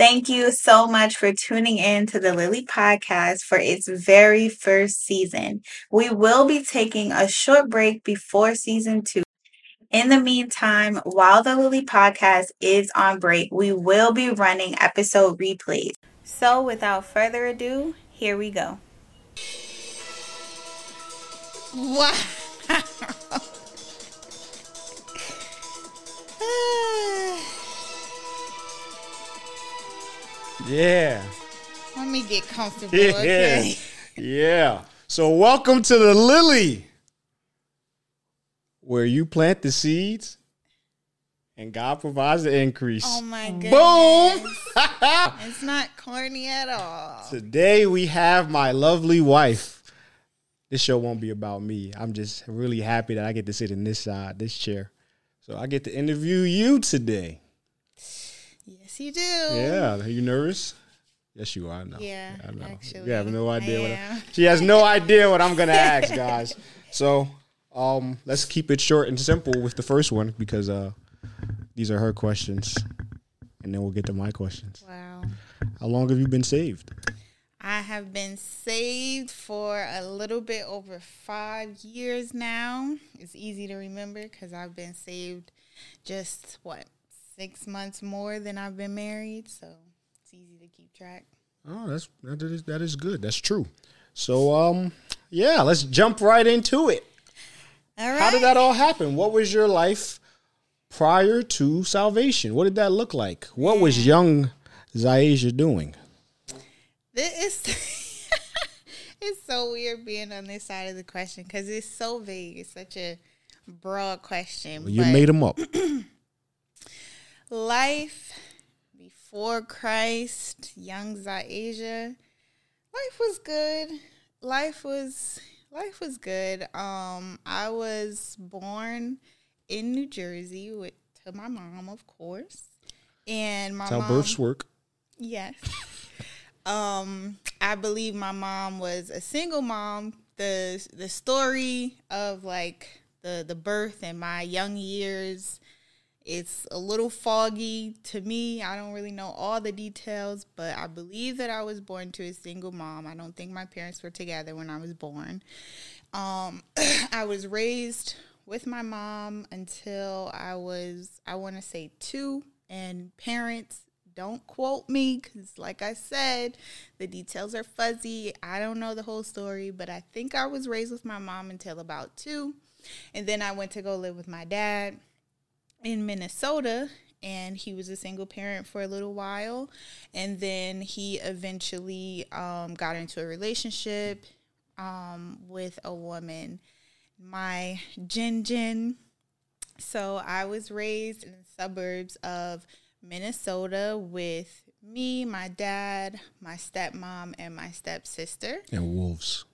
Thank you so much for tuning in to the Lily podcast for its very first season. We will be taking a short break before season two. In the meantime, while the Lily podcast is on break, we will be running episode replays. So, without further ado, here we go. Wow. Yeah. Let me get comfortable, Yeah. okay? Yeah. So welcome to the Lily, where you plant the seeds and God provides the increase. Oh my goodness. Boom! It's not corny at all. Today we have my lovely wife. This show won't be about me. I'm just really happy that I get to sit in this side, this chair. So I get to interview you today. Yes, you do. Yeah. Are you nervous? Yes, you are. I know. Yeah, I know. actually, You have no idea I what am. she has no idea what I'm gonna ask, guys. So um let's keep it short and simple with the first one because uh these are her questions. And then we'll get to my questions. Wow. How long have you been saved? I have been saved for a little bit over five years now. It's easy to remember because I've been saved just what six months more than I've been married, so it's easy to keep track. Oh, that's that is that is good. That's true. So um yeah, let's jump right into it. All right. How did that all happen? What was your life prior to salvation? What did that look like? What was young Zaisha doing? This is it's so weird being on this side of the question because it's so vague. It's such a broad question. You but made them up. life before Christ, young Zaisha. Life was good. Life was life was good. Um, I was born in New Jersey with to my mom, of course, and my That's how mom. births work. Yes. um, I believe my mom was a single mom. The the story of like the the birth and my young years it's a little foggy to me. I don't really know all the details, but I believe that I was born to a single mom. I don't think my parents were together when I was born. Um, I was raised with my mom until I was, I want to say, two. And parents, don't quote me because, like I said, the details are fuzzy. I don't know the whole story, but I think I was raised with my mom until about two. And then I went to go live with my dad in Minnesota and he was a single parent for a little while and then he eventually um, got into a relationship um, with a woman my Jin Jin so I was raised in the suburbs of Minnesota with me my dad my stepmom and my stepsister And wolves.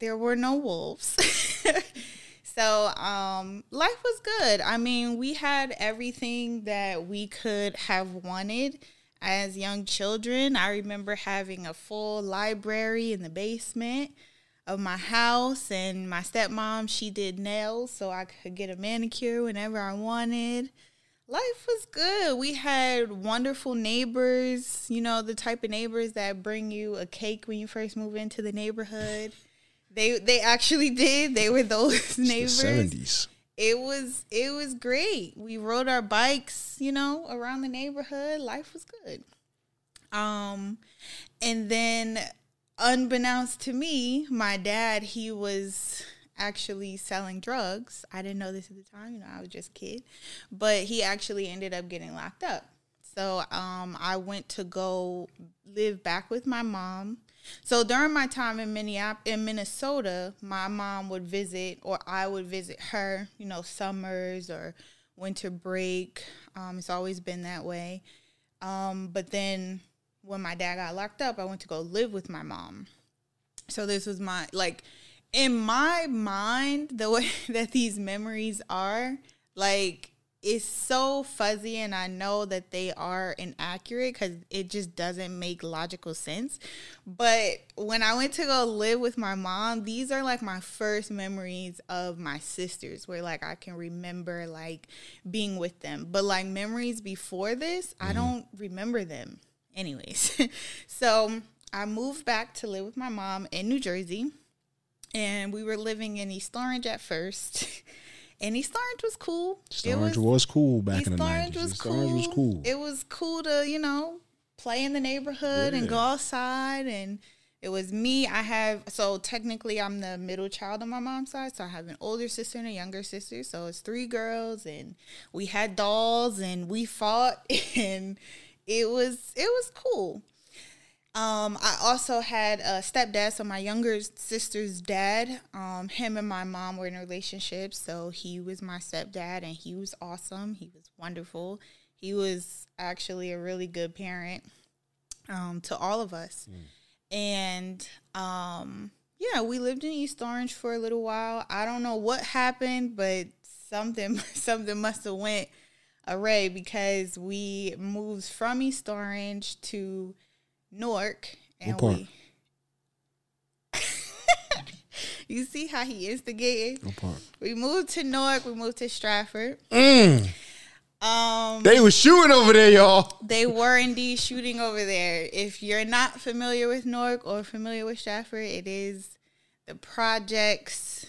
there were no wolves. so um, life was good. I mean, we had everything that we could have wanted as young children. I remember having a full library in the basement of my house, and my stepmom she did nails, so I could get a manicure whenever I wanted. Life was good. We had wonderful neighbors, you know, the type of neighbors that bring you a cake when you first move into the neighborhood. They they actually did. They were those The neighbors. seventies. It was it was great. We rode our bikes, you know, around the neighborhood. Life was good. Um and then unbeknownst to me, my dad, he was actually selling drugs. I didn't know this at the time, you know, I was just a kid. But he actually ended up getting locked up. So um I went to go live back with my mom. So during my time in Minneapolis, in Minnesota, my mom would visit, or I would visit her. You know, summers or winter break. Um, it's always been that way. Um, but then when my dad got locked up, I went to go live with my mom. So this was my like in my mind the way that these memories are like it's so fuzzy and I know that they are inaccurate cuz it just doesn't make logical sense. But when I went to go live with my mom, these are like my first memories of my sisters where like I can remember like being with them. But like memories before this, I mm-hmm. don't remember them. anyways, so I moved back to live with my mom in New Jersey, and we were living in East Orange at first. And East Orange was cool. East Orange was, cool back East in the Orange nineties. was East cool. Orange was cool. It was cool to, you know, play in the neighborhood and go outside and it was me. I have so technically I'm the middle child on my mom's side, so I have an older sister and a younger sister. So it's three girls and we had dolls and we fought and it was it was cool. Um, I also had a stepdad, so my younger sister's dad. Um, him and my mom were in a relationship, so he was my stepdad, and he was awesome. He was wonderful. He was actually a really good parent um, to all of us, and um, yeah, we lived in East Orange for a little while. I don't know what happened, but something something must have went array because we moved from East Orange to Newark, and part? we. you see how he instigated? No part. We moved to Newark. We moved to Stratford. Mm. Um, They were shooting over there, y'all. they were indeed shooting over there. If you're not familiar with Newark or familiar with Stratford, it is the projects.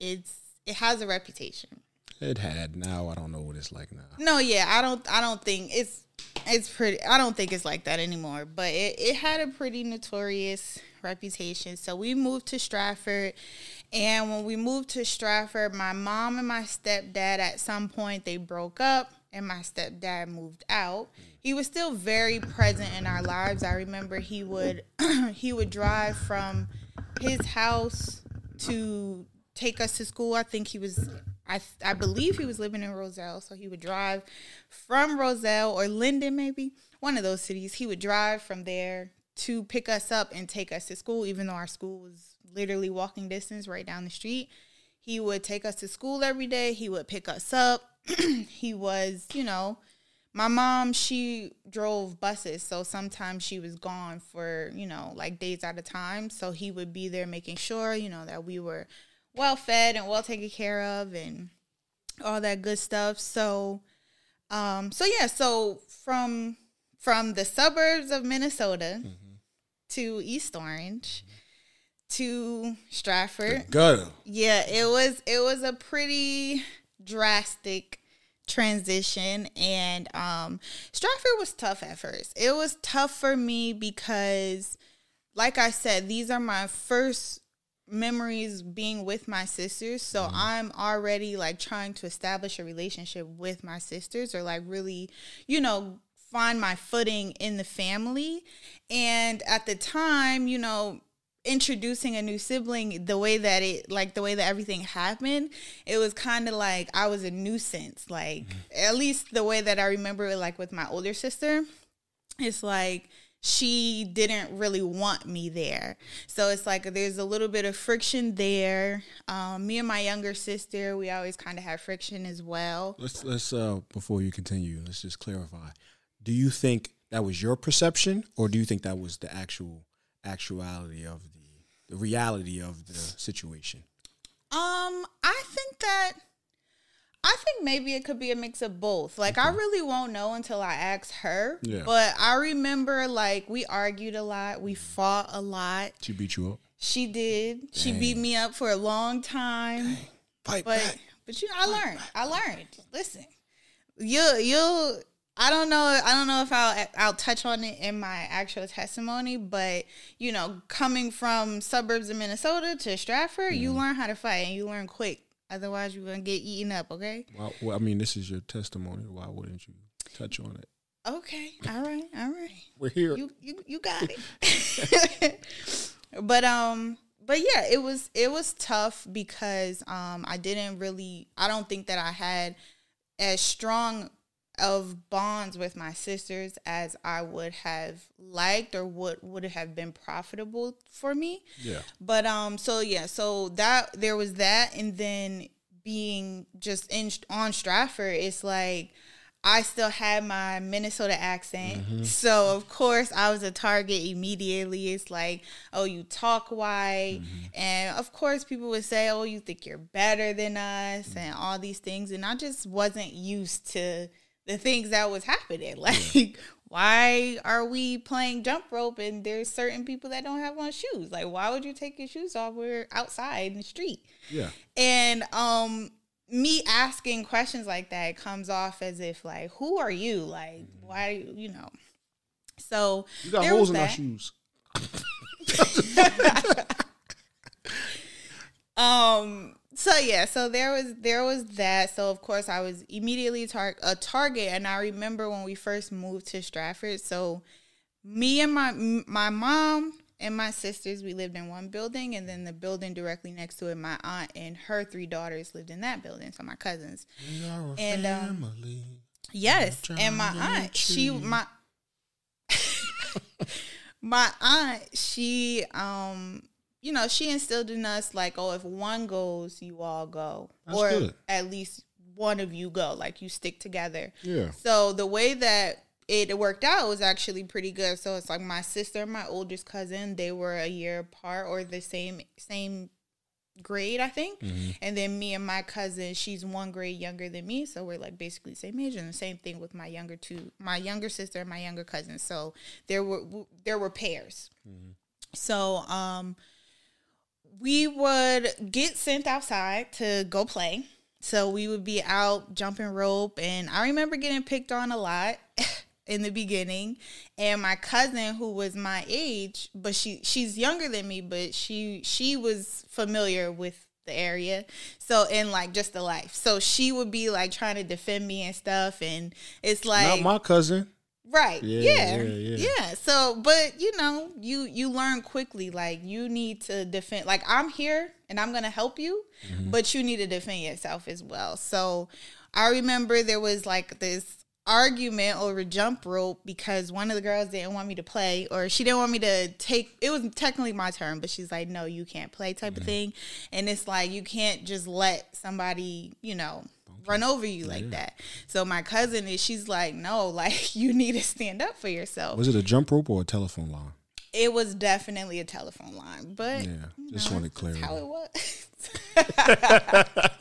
It's it has a reputation. It had. Now I don't know what it's like now. No, yeah, I don't. I don't think it's. It's pretty. I don't think it's like that anymore. But it, it had a pretty notorious reputation. So we moved to Stratford, and when we moved to Stratford, my mom and my stepdad at some point they broke up, and my stepdad moved out. He was still very present in our lives. I remember he would he would drive from his house to take us to school. I think he was, I I believe he was living in Roselle, so he would drive from Roselle or Linden, maybe one of those cities. He would drive from there to pick us up and take us to school, even though our school was literally walking distance right down the street. He would take us to school every day. He would pick us up. he was, you know, my mom, she drove buses. So sometimes she was gone for, you know, like days at a time. So he would be there making sure, you know, that we were well fed and well taken care of and all that good stuff. So, um, so yeah, so from from the suburbs of Minnesota to East Orange to Stratford. Gutter. Yeah, it was it was a pretty drastic transition and um Stratford was tough at first. It was tough for me because like I said, these are my first memories being with my sisters. So mm-hmm. I'm already like trying to establish a relationship with my sisters or like really, you know, find my footing in the family. And at the time, you know, introducing a new sibling the way that it like the way that everything happened it was kind of like i was a nuisance like mm-hmm. at least the way that i remember it like with my older sister it's like she didn't really want me there so it's like there's a little bit of friction there um, me and my younger sister we always kind of have friction as well Let's let's uh before you continue, let's just clarify. Do you think that was your perception, or do you think that was the actual actuality of the the reality of the situation? Um, I think that I think maybe it could be a mix of both. Like I really won't know until I ask her. Yeah. But I remember like we argued a lot, we fought a lot. She beat you up. She did. She beat me up for a long time. Fight But back. but you know, I learned. I learned. Listen, you you. I don't know. I don't know if I'll I'll touch on it in my actual testimony, but you know, coming from suburbs of Minnesota to Stratford, you Mm-hmm. learn how to fight and you learn quick. Otherwise, you're gonna get eaten up. Okay. Well, well, I mean, this is your testimony. Why wouldn't you touch on it? Okay. All right. All right. We're here. you you you got it. but um but yeah, it was it was tough because um I didn't really I don't think that I had as strong of bonds with my sisters as I would have liked or would would have been profitable for me. yeah. But um, so yeah, so that there was that, and then being just in on Stratford, it's like I still had my Minnesota accent, mm-hmm. so of course I was a target immediately. It's like, oh, you talk white, mm-hmm. and of course people would say, oh, you think you're better than us, mm-hmm. and all these things, and I just wasn't used to the things that was happening. Like, why are we playing jump rope and there's certain people that don't have on shoes? Like, why would you take your shoes off? We're outside in the street. Yeah. And um me asking questions like that comes off as if like, who are you? Like, why do you, know? So You got holes in our shoes. Um. So yeah. So there was there was that. So of course I was immediately tar- a target, and I remember when we first moved to Stratford. So me and my my mom and my sisters we lived in one building, and then the building directly next to it, my aunt and her three daughters lived in that building. So my cousins. We are a And, um, family. Yes, and my aunt, she my my aunt, she um, you know, she instilled in us like, oh, if one goes, you all go, That's or good. at least one of you go, like you stick together. Yeah. So the way that it worked out was actually pretty good. So it's like my sister and my oldest cousin, they were a year apart or the same same grade, I think. And then me and my cousin, she's one grade younger than me, so we're like basically the same age. And the same thing with my younger two, my younger sister and my younger cousin. So there were there were pairs. So um, we would get sent outside to go play. So we would be out jumping rope, and I remember getting picked on a lot in the beginning. And my cousin, who was my age, but she she's younger than me, but she she was familiar with the area. So in like just the life. So she would be like trying to defend me and stuff, and it's like Not my cousin. Right. Yeah, Yeah, yeah, yeah. So, but you know, you you learn quickly like you need to defend like I'm here and I'm to help you, Mm-hmm. but you need to defend yourself as well. So, I remember there was like this argument over jump rope because one of the girls didn't want me to play or she didn't want me to take it was technically my turn but she's like no you can't play type Mm-hmm. of thing and it's like you can't just let somebody you know run over you like that so my cousin is she's like no like you need to stand up for yourself Was it a jump rope or a telephone line? it was definitely a telephone line but Yeah. Just know, wanted clarity. that's how it was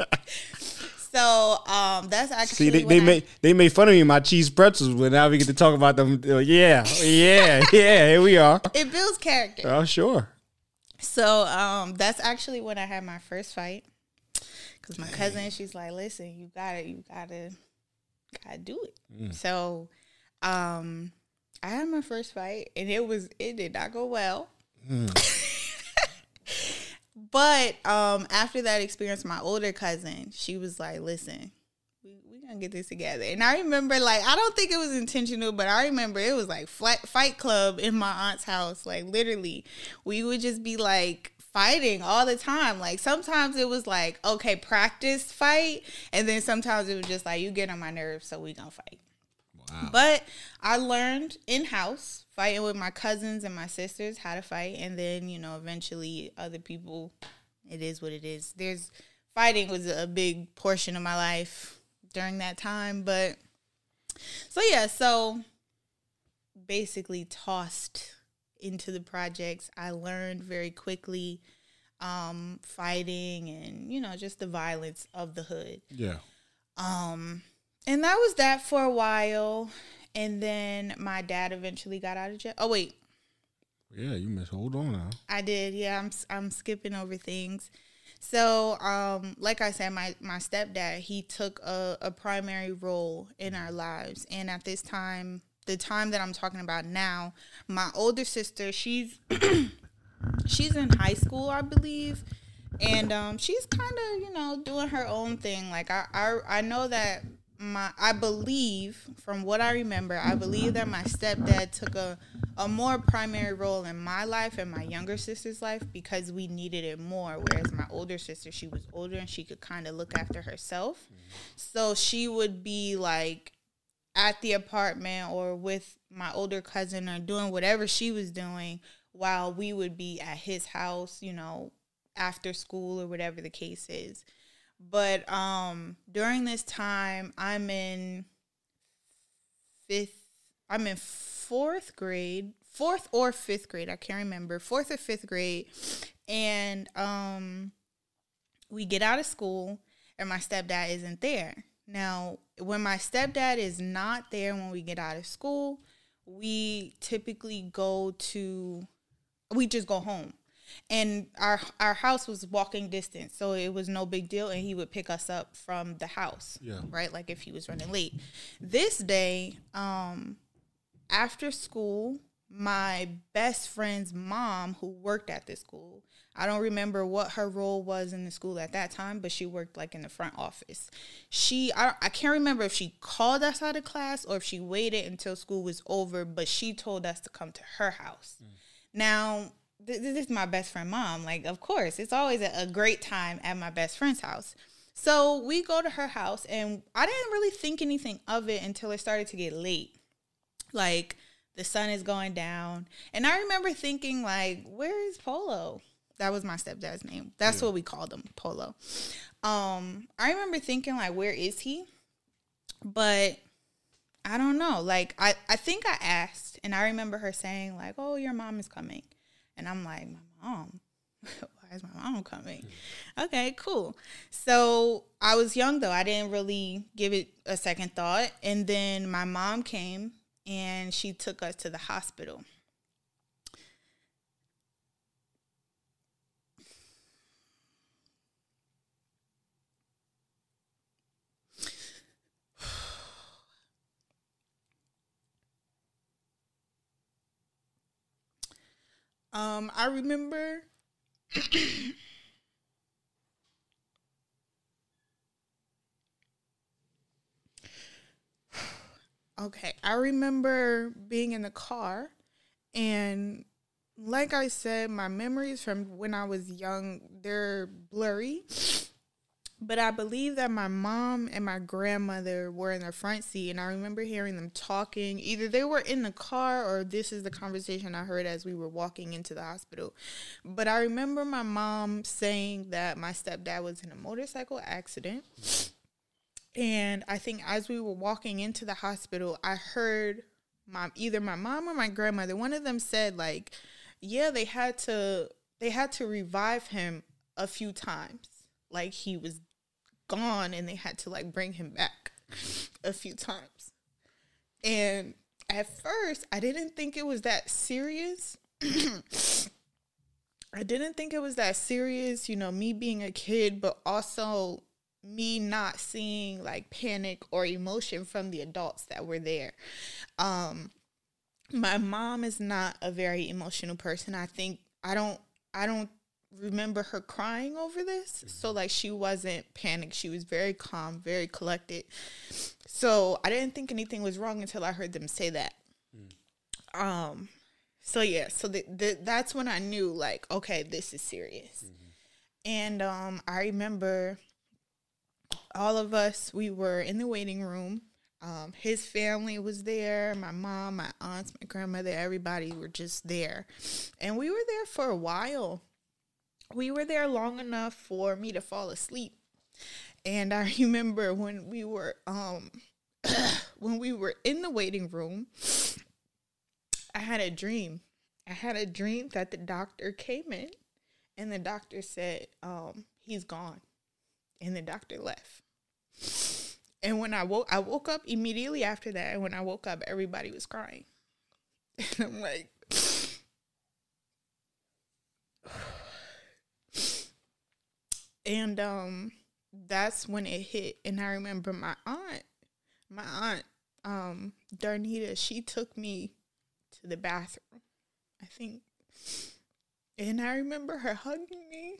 so um that's actually See, they, they I- made they made fun of me my cheese pretzels, but now we get to talk about them. Uh, yeah, yeah, yeah. Here we are. it builds character Oh, sure. So um, that's actually when I had my first fight. Cause my cousin, she's like, "Listen, you gotta, you gotta, gotta do it." So, um, I had my first fight, and it was, it did not go well. but um, after that experience, my older cousin, she was like, "Listen, we we gonna get this together." And I remember, like, I don't think it was intentional, but I remember it was like flat fight club in my aunt's house. Like, literally, we would just be like fighting all the time. Like, sometimes it was like, okay, practice fight, and then sometimes it was just like, you get on my nerves, so we gonna fight. Wow. But I learned in house fighting with my cousins and my sisters how to fight, and then you know eventually other people. It is what it is. There's fighting was a big portion of my life during that time, but so yeah, so basically tossed into the projects. I learned very quickly um fighting and you know just the violence of the hood. Yeah. Um, and that was that for a while. And then my dad eventually got out of jail. Oh wait, Yeah, you must hold on now. I did. Yeah, I'm I'm skipping over things. So, um, like I said, my my stepdad he took a, a primary role in our lives, and at this time, the time that I'm talking about now, my older sister she's she's in high school, I believe, and um, she's kind of you know doing her own thing. Like I I, I know that my I believe from what I remember, I believe that my stepdad took a a more primary role in my life and my younger sister's life because we needed it more. Whereas my older sister, she was older and she could kind of look after herself, so she would be like at the apartment or with my older cousin or doing whatever she was doing while we would be at his house, you know, after school or whatever the case is. But um during this time I'm in fifth I'm in fourth grade, fourth or fifth grade, I can't remember, fourth or fifth grade. And um we get out of school and my stepdad isn't there. Now, when my stepdad is not there when we get out of school, we typically go to we just go home. And our our house was walking distance so it was no big deal and he would pick us up from the house Yeah. right? Like if he was running late. This day um after school my best friend's mom who worked at this school i don't remember what her role was in the school at that time but she worked like in the front office. She i, I can't remember if she called us out of class or if she waited until school was over but she told us to come to her house. Mm. Now th- this is my best friend mom. Like of course it's always a, a great time at my best friend's house. So we go to her house and i didn't really think anything of it until it started to get late. Like the sun is going down. And i remember thinking like where is polo that was my stepdad's name. That's what we called him polo. Um i remember thinking like where is he? But i don't know. Like i i think i asked and i remember her saying like oh your mom is coming. And i'm like my mom? Why is my mom coming? Okay cool. So i was young though. I didn't really give it a second thought. And then my mom came and she took us to the hospital um i remember Okay, I remember being in the car, and like I said, my memories from when I was young they're blurry. But I believe that my mom and my grandmother were in the front seat, and I remember hearing them talking. Either they were in the car, or this is the conversation I heard as we were walking into the hospital. But I remember my mom saying that my stepdad was in a motorcycle accident. And I think as we were walking into the hospital, I heard my either my mom or my grandmother, one of them said like, yeah, they had to they had to revive him a few times. Like he was gone and they had to like bring him back a few times. And at first, I didn't think it was that serious. I didn't think it was that serious, you know, me being a kid, but also me not seeing like panic or emotion from the adults that were there. Um my mom is not a very emotional person. I think I don't I don't remember her crying over this. So like she wasn't panicked. She was very calm, very collected. So I didn't think anything was wrong until I heard them say that. Um so yeah, so the, the, that's when I knew like okay, this is serious. And um I remember all of us we were in the waiting room um, his family was there my mom my aunts my grandmother everybody were just there and we were there for a while we were there long enough for me to fall asleep and i remember when we were um when we were in the waiting room i had a dream i had a dream that the doctor came in and the doctor said um he's gone and the doctor left and when I woke, I woke up immediately after that. And when I woke up, everybody was crying. And I'm like, and um, that's when it hit. And I remember my aunt, my aunt, um, Darnita, she took me to the bathroom. I think, and I remember her hugging me.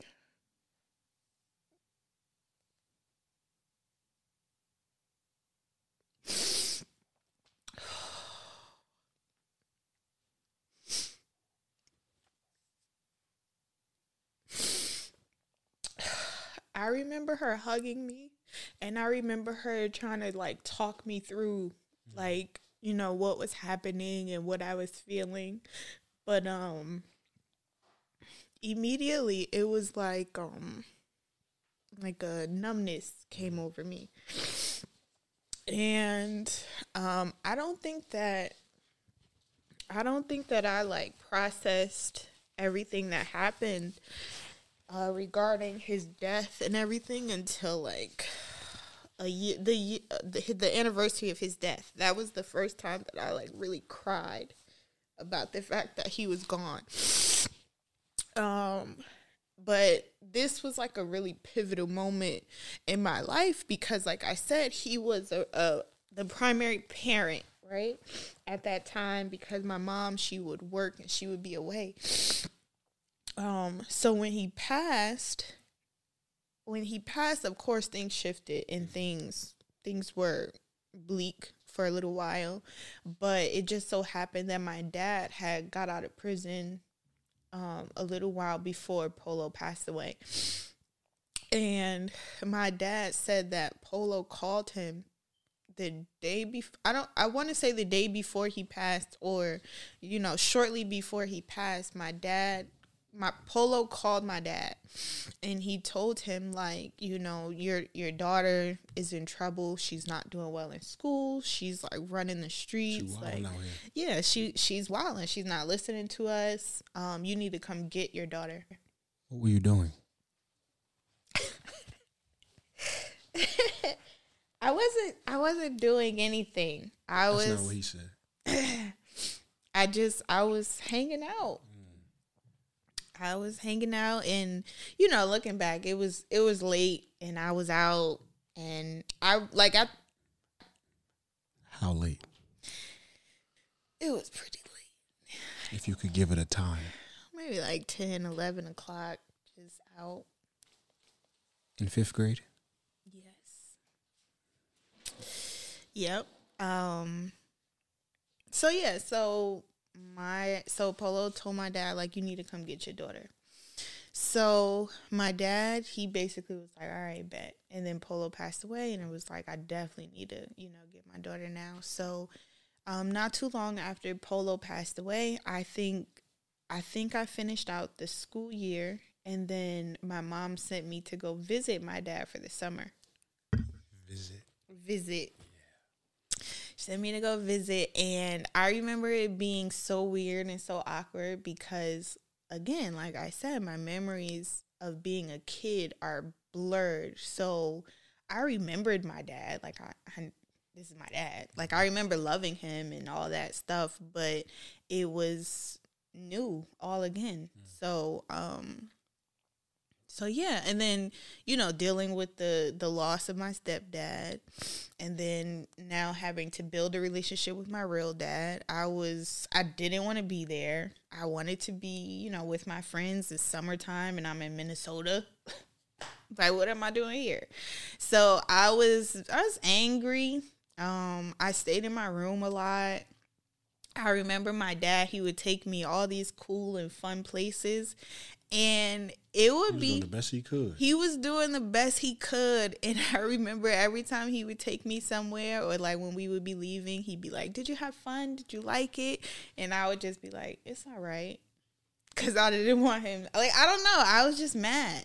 I remember her hugging me and I remember her trying to like talk me through like, you know, what was happening and what I was feeling. But um immediately it was like um like a numbness came over me. And um I don't think that I don't think that I like processed everything that happened uh, regarding his death and everything until like a year the, uh, the the anniversary of his death. That was the first time that I like really cried about the fact that he was gone. Um but this was like a really pivotal moment in my life because like I said he was a, a the primary parent, right? At that time because my mom she would work and she would be away. Um so when he passed when he passed, of course things shifted and things things were bleak for a little while. But it just so happened that my dad had got out of prison um, a little while before Polo passed away. And my dad said that Polo called him the day before I don't I want to say the day before he passed or you know shortly before he passed my dad my polo called my dad and he told him like you know your your daughter is in trouble. She's not doing well in school. She's like running the streets like yeah she she's wilding she's not listening to us. Um you need to come get your daughter. What were you doing? i wasn't i wasn't doing anything. I That's was not what he said. I just I was hanging out. I was hanging out and you know, looking back, it was it was late and I was out and I like I How late? it was pretty late. If you could give it a time. Maybe like 10, 11 o'clock, just out. In fifth grade? Yes. Yep. Um so yeah, so my so Polo told my dad like you need to come get your daughter. So my dad, he basically was like, All right, bet. And then Polo passed away and it was like I definitely need to, you know, get my daughter now. So um not too long after Polo passed away, I think I think I finished out the school year and then my mom sent me to go visit my dad for the summer Visit. visit. Sent me to go visit, and I remember it being so weird and so awkward because, again, like I said, my memories of being a kid are blurred. So I remembered my dad, like I, I this is my dad. Like I remember loving him and all that stuff, but it was new all again. So um so yeah, and then you know dealing with the the loss of my stepdad, and then now having to build a relationship with my real dad. I was I didn't want to be there. I wanted to be you know with my friends. It's summertime, and I'm in Minnesota. like what am I doing here? So I was I was angry. Um, I stayed in my room a lot. I remember my dad, he would take me all these cool and fun places. And it would be the best he could. he was doing the best he could. And I remember every time he would take me somewhere or like when we would be leaving, he'd be like, Did you have fun? Did you like it? And I would just be like, It's all right. Cause I didn't want him like I don't know. I was just mad.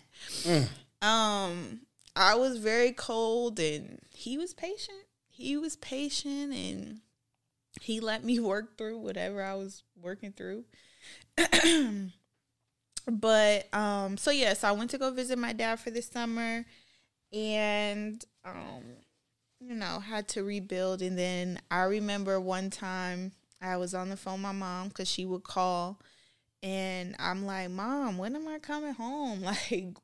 Um I was very cold and he was patient. He was patient and he let me work through whatever I was working through. but um so yeah, so I went to go visit my dad for the summer and um you know, had to rebuild and then I remember one time I was on the phone with my mom cuz she would call and I'm like, "Mom, when am I coming home? Like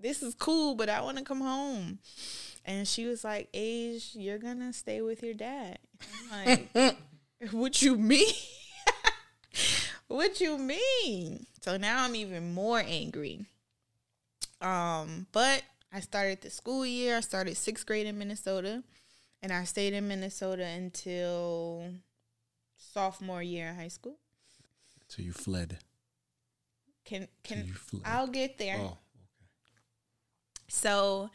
this is cool, but I want to come home." And she was like, "Age, you're going to stay with your dad." I'm like, "What you mean?" What you mean? So now I'm even more angry. Um, but I started the school year. I started sixth grade in Minnesota, and I stayed in Minnesota until sophomore year in high school. So you fled. Can So can you fled. I'll get there. Oh, So,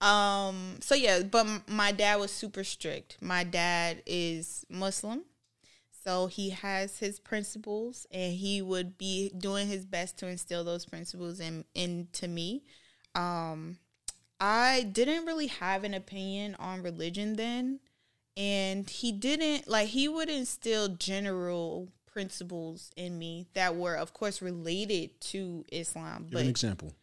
um, so yeah, but my dad was super strict. My dad is Muslim, so he has his principles, and he would be doing his best to instill those principles in into me. Um, I didn't really have an opinion on religion then, and he didn't like he would instill general principles in me that were, of course, related to Islam, Give but an example.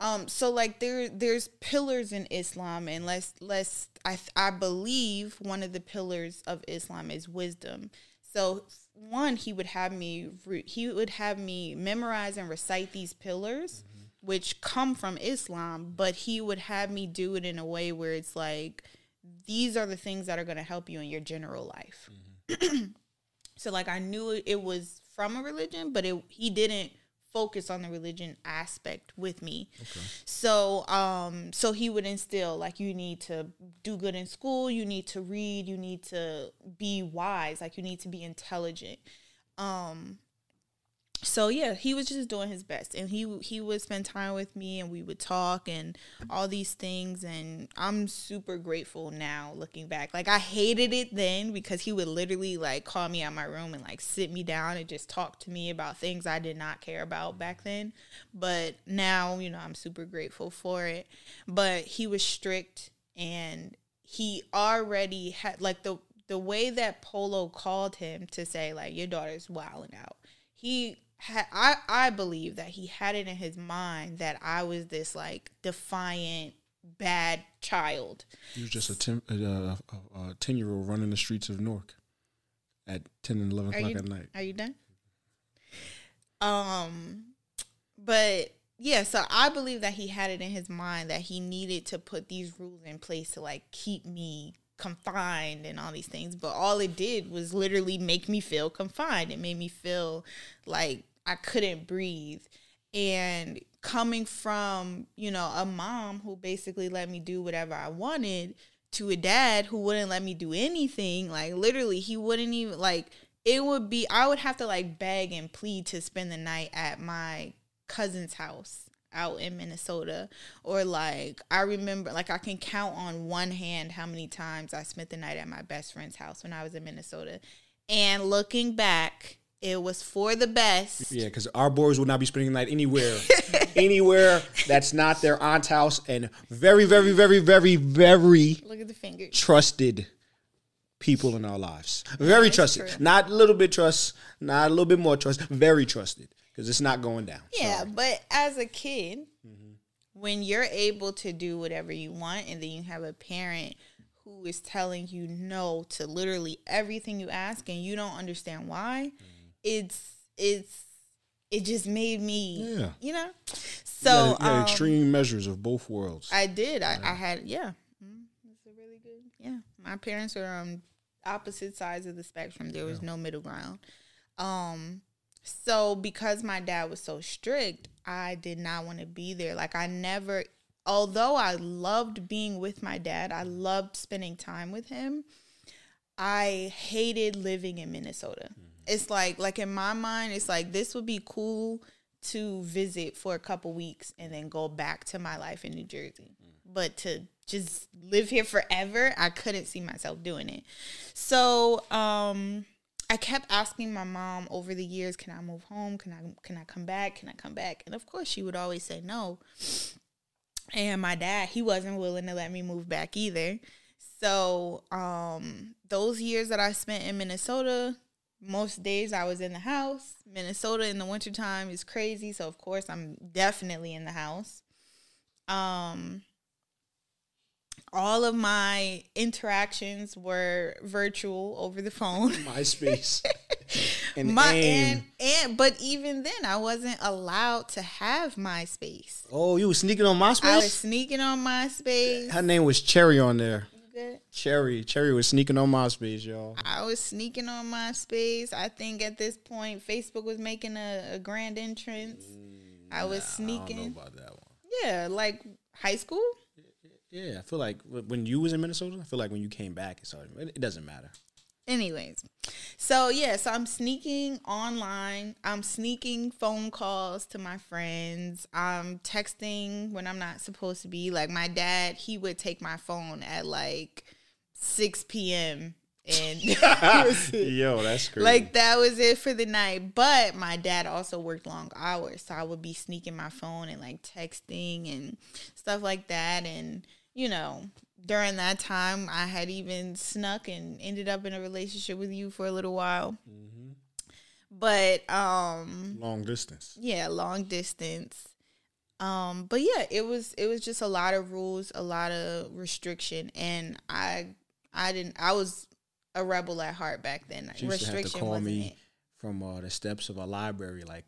Um, so like there there's pillars in Islam, and let's let's I I believe one of the pillars of Islam is wisdom. So one, he would have me re- he would have me memorize and recite these pillars, mm-hmm. which come from Islam, but he would have me do it in a way where it's like these are the things that are going to help you in your general life. Mm-hmm. so like I knew it, it was from a religion, but it he didn't focus on the religion aspect with me. So um so he would instill like you need to do good in school, you need to read, you need to be wise, like you need to be intelligent. Um so yeah, he was just doing his best, and he he would spend time with me, and we would talk and all these things, and I'm super grateful now looking back. Like I hated it then because he would literally like call me out my room and like sit me down and just talk to me about things I did not care about back then. But now, you know, I'm super grateful for it. But he was strict, and he already had like the the way that Polo called him to say like your daughter's wilding out. He I I believe that he had it in his mind that I was this like defiant bad child. You was just a ten, uh, a, a ten year old running the streets of Newark at ten and eleven Are o'clock you, at night. Are you done? Um, but yeah, so I believe that he had it in his mind that he needed to put these rules in place to like keep me confined and all these things. But all it did was literally make me feel confined. It made me feel like I couldn't breathe. And coming from, you know, a mom who basically let me do whatever I wanted to a dad who wouldn't let me do anything, like literally he wouldn't even like it would be I would have to like beg and plead to spend the night at my cousin's house out in Minnesota or like I remember like I can count on one hand how many times I spent the night at my best friend's house when I was in Minnesota. And looking back, it was for the best. Yeah, because our boys will not be spending the night anywhere, anywhere that's not their aunt's house, and very, very, very, very, very Look at the trusted people in our lives. Very trusted, true. not a little bit trust, not a little bit more trust. Very trusted because it's not going down. Yeah, Sorry. but as a kid, when you're able to do whatever you want and then you have a parent who is telling you no to literally everything you ask and you don't understand why, it's it's it just made me Yeah. you know. So had- you had um, extreme measures of both worlds. I did. I, I had yeah. Mm, That's a really good yeah. My parents were on opposite sides of the spectrum. There was no middle ground. Um so because my dad was so strict, I did not want to be there. Like I never although I loved being with my dad, I loved spending time with him. I hated living in Minnesota. It's like like in my mind, it's like this would be cool to visit for a couple weeks and then go back to my life in New Jersey. But to just live here forever, I couldn't see myself doing it. So, um I kept asking my mom over the years, "Can I move home? Can I can I come back? Can I come back?" And of course, she would always say no. And my dad, he wasn't willing to let me move back either. So, um, those years that I spent in Minnesota, most days I was in the house. Minnesota in the wintertime is crazy, so of course I'm definitely in the house. Um all of my interactions were virtual over the phone. MySpace and My AIM. and, and but even then I wasn't allowed to have MySpace. oh, you were sneaking on MySpace? I was sneaking on MySpace. Her name was Cherry on there. Cherry, Cherry was sneaking on MySpace, y'all. I was sneaking on MySpace. I think at this point Facebook was making a, a grand entrance. Mm, I was I know sneaking. about that one. Yeah, like high school. Yeah, I feel like when you was in Minnesota, I feel like when you came back, it started. It doesn't matter. Anyways, so yeah, so I'm sneaking online. I'm sneaking phone calls to my friends. I'm texting when I'm not supposed to be. Like my dad, he would take my phone at like 6 p.m. and Yo, that's crazy. like that was it for the night. But my dad also worked long hours, so I would be sneaking my phone and like texting and stuff like that. And you know, during that time, I had even snuck and ended up in a relationship with you for a little while. But um, long distance. yeah, long distance. Um, but yeah, it was it was just a lot of rules, a lot of restriction, and I I didn't I was a rebel at heart back then. She used to have to restriction call me it. from uh, the steps of a library, like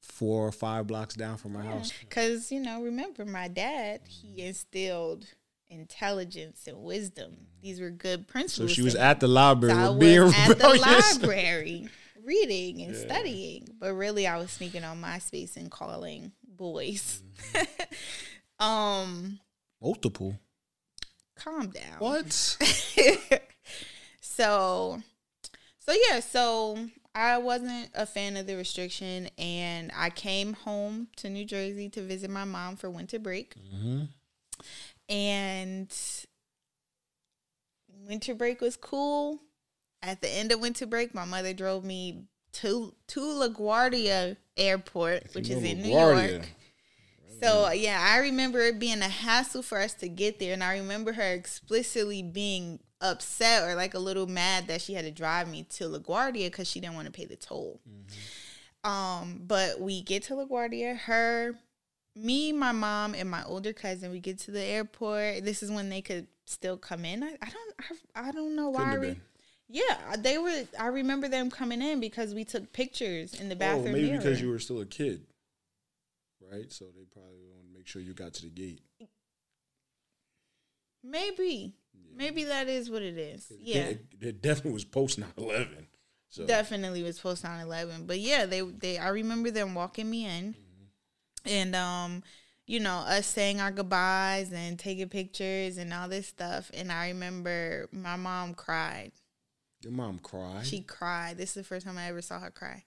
four or five blocks down from my house. Because, you know, remember my dad, he instilled intelligence and wisdom. These were good principles. So she was at the library So being at the library reading and studying. But really I was sneaking on MySpace and calling boys. um, Multiple. calm down. What? so so yeah so i wasn't a fan of the restriction and i came home to new jersey to visit my mom for winter break hmm and winter break was cool. At the end of winter break my mother drove me to to laguardia airport which is in new york. So yeah, I remember it being a hassle for us to get there, and I remember her explicitly being upset or like a little mad that she had to drive me to LaGuardia because she didn't want to pay the toll. Um, but we get to LaGuardia, her, me, my mom, and my older cousin. We get to the airport. This is when they could still come in. I, I don't, I, I don't know why. I re- yeah, they were. I remember them coming in because we took pictures in the bathroom. Oh, bathroom maybe mirror. because you were still a kid, right? So they probably want to make sure you got to the gate. Maybe. Maybe that is what it is. Yeah. It, it definitely was post 9-11. So Definitely was post 9 11. But yeah, they they I remember them walking me in mm. And um, you know, us saying our goodbyes and taking pictures and all this stuff. And I remember my mom cried. your mom cried. She cried. This is the first time I ever saw her cry.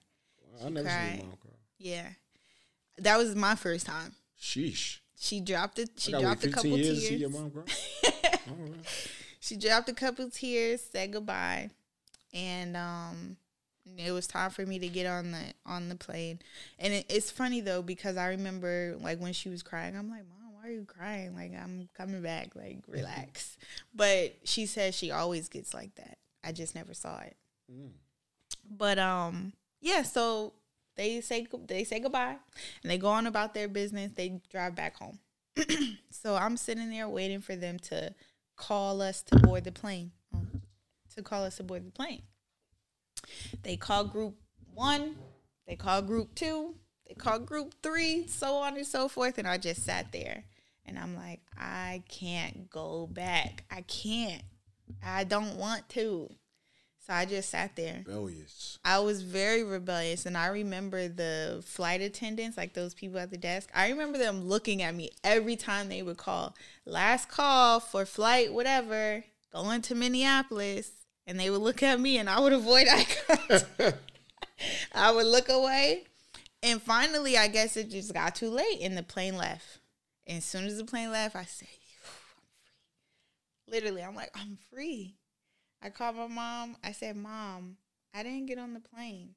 I never seen your mom cry. Yeah. That was my first time. Sheesh. She dropped it. She I gotta wait dropped a couple tears. to see your mom cry. Right. she dropped a couple tears, said goodbye, and um, it was time for me to get on the on the plane. And it, it's funny though because I remember like when she was crying, I'm like, "Mom, why are you crying? Like I'm coming back. Like relax." but she says she always gets like that. I just never saw it. But um, yeah. So they say they say goodbye, and they go on about their business. They drive back home. so I'm sitting there waiting for them to call us to board the plane. um, To call us to board the plane. They call group one, they call group two, they call group three, so on and so forth. And I just sat there and I'm like, I can't go back. I can't. I don't want to. So I just sat there. Rebellious. I was very rebellious, and I remember the flight attendants, like those people at the desk. I remember them looking at me every time they would call. Last call for flight, whatever, going to Minneapolis, and they would look at me, and I would avoid eye contact. I would look away, and finally, I guess it just got too late, and the plane left. And as soon as the plane left, I said, "I'm free." Literally, I'm like, "I'm free." I called my mom. I said, Mom, I didn't get on the plane.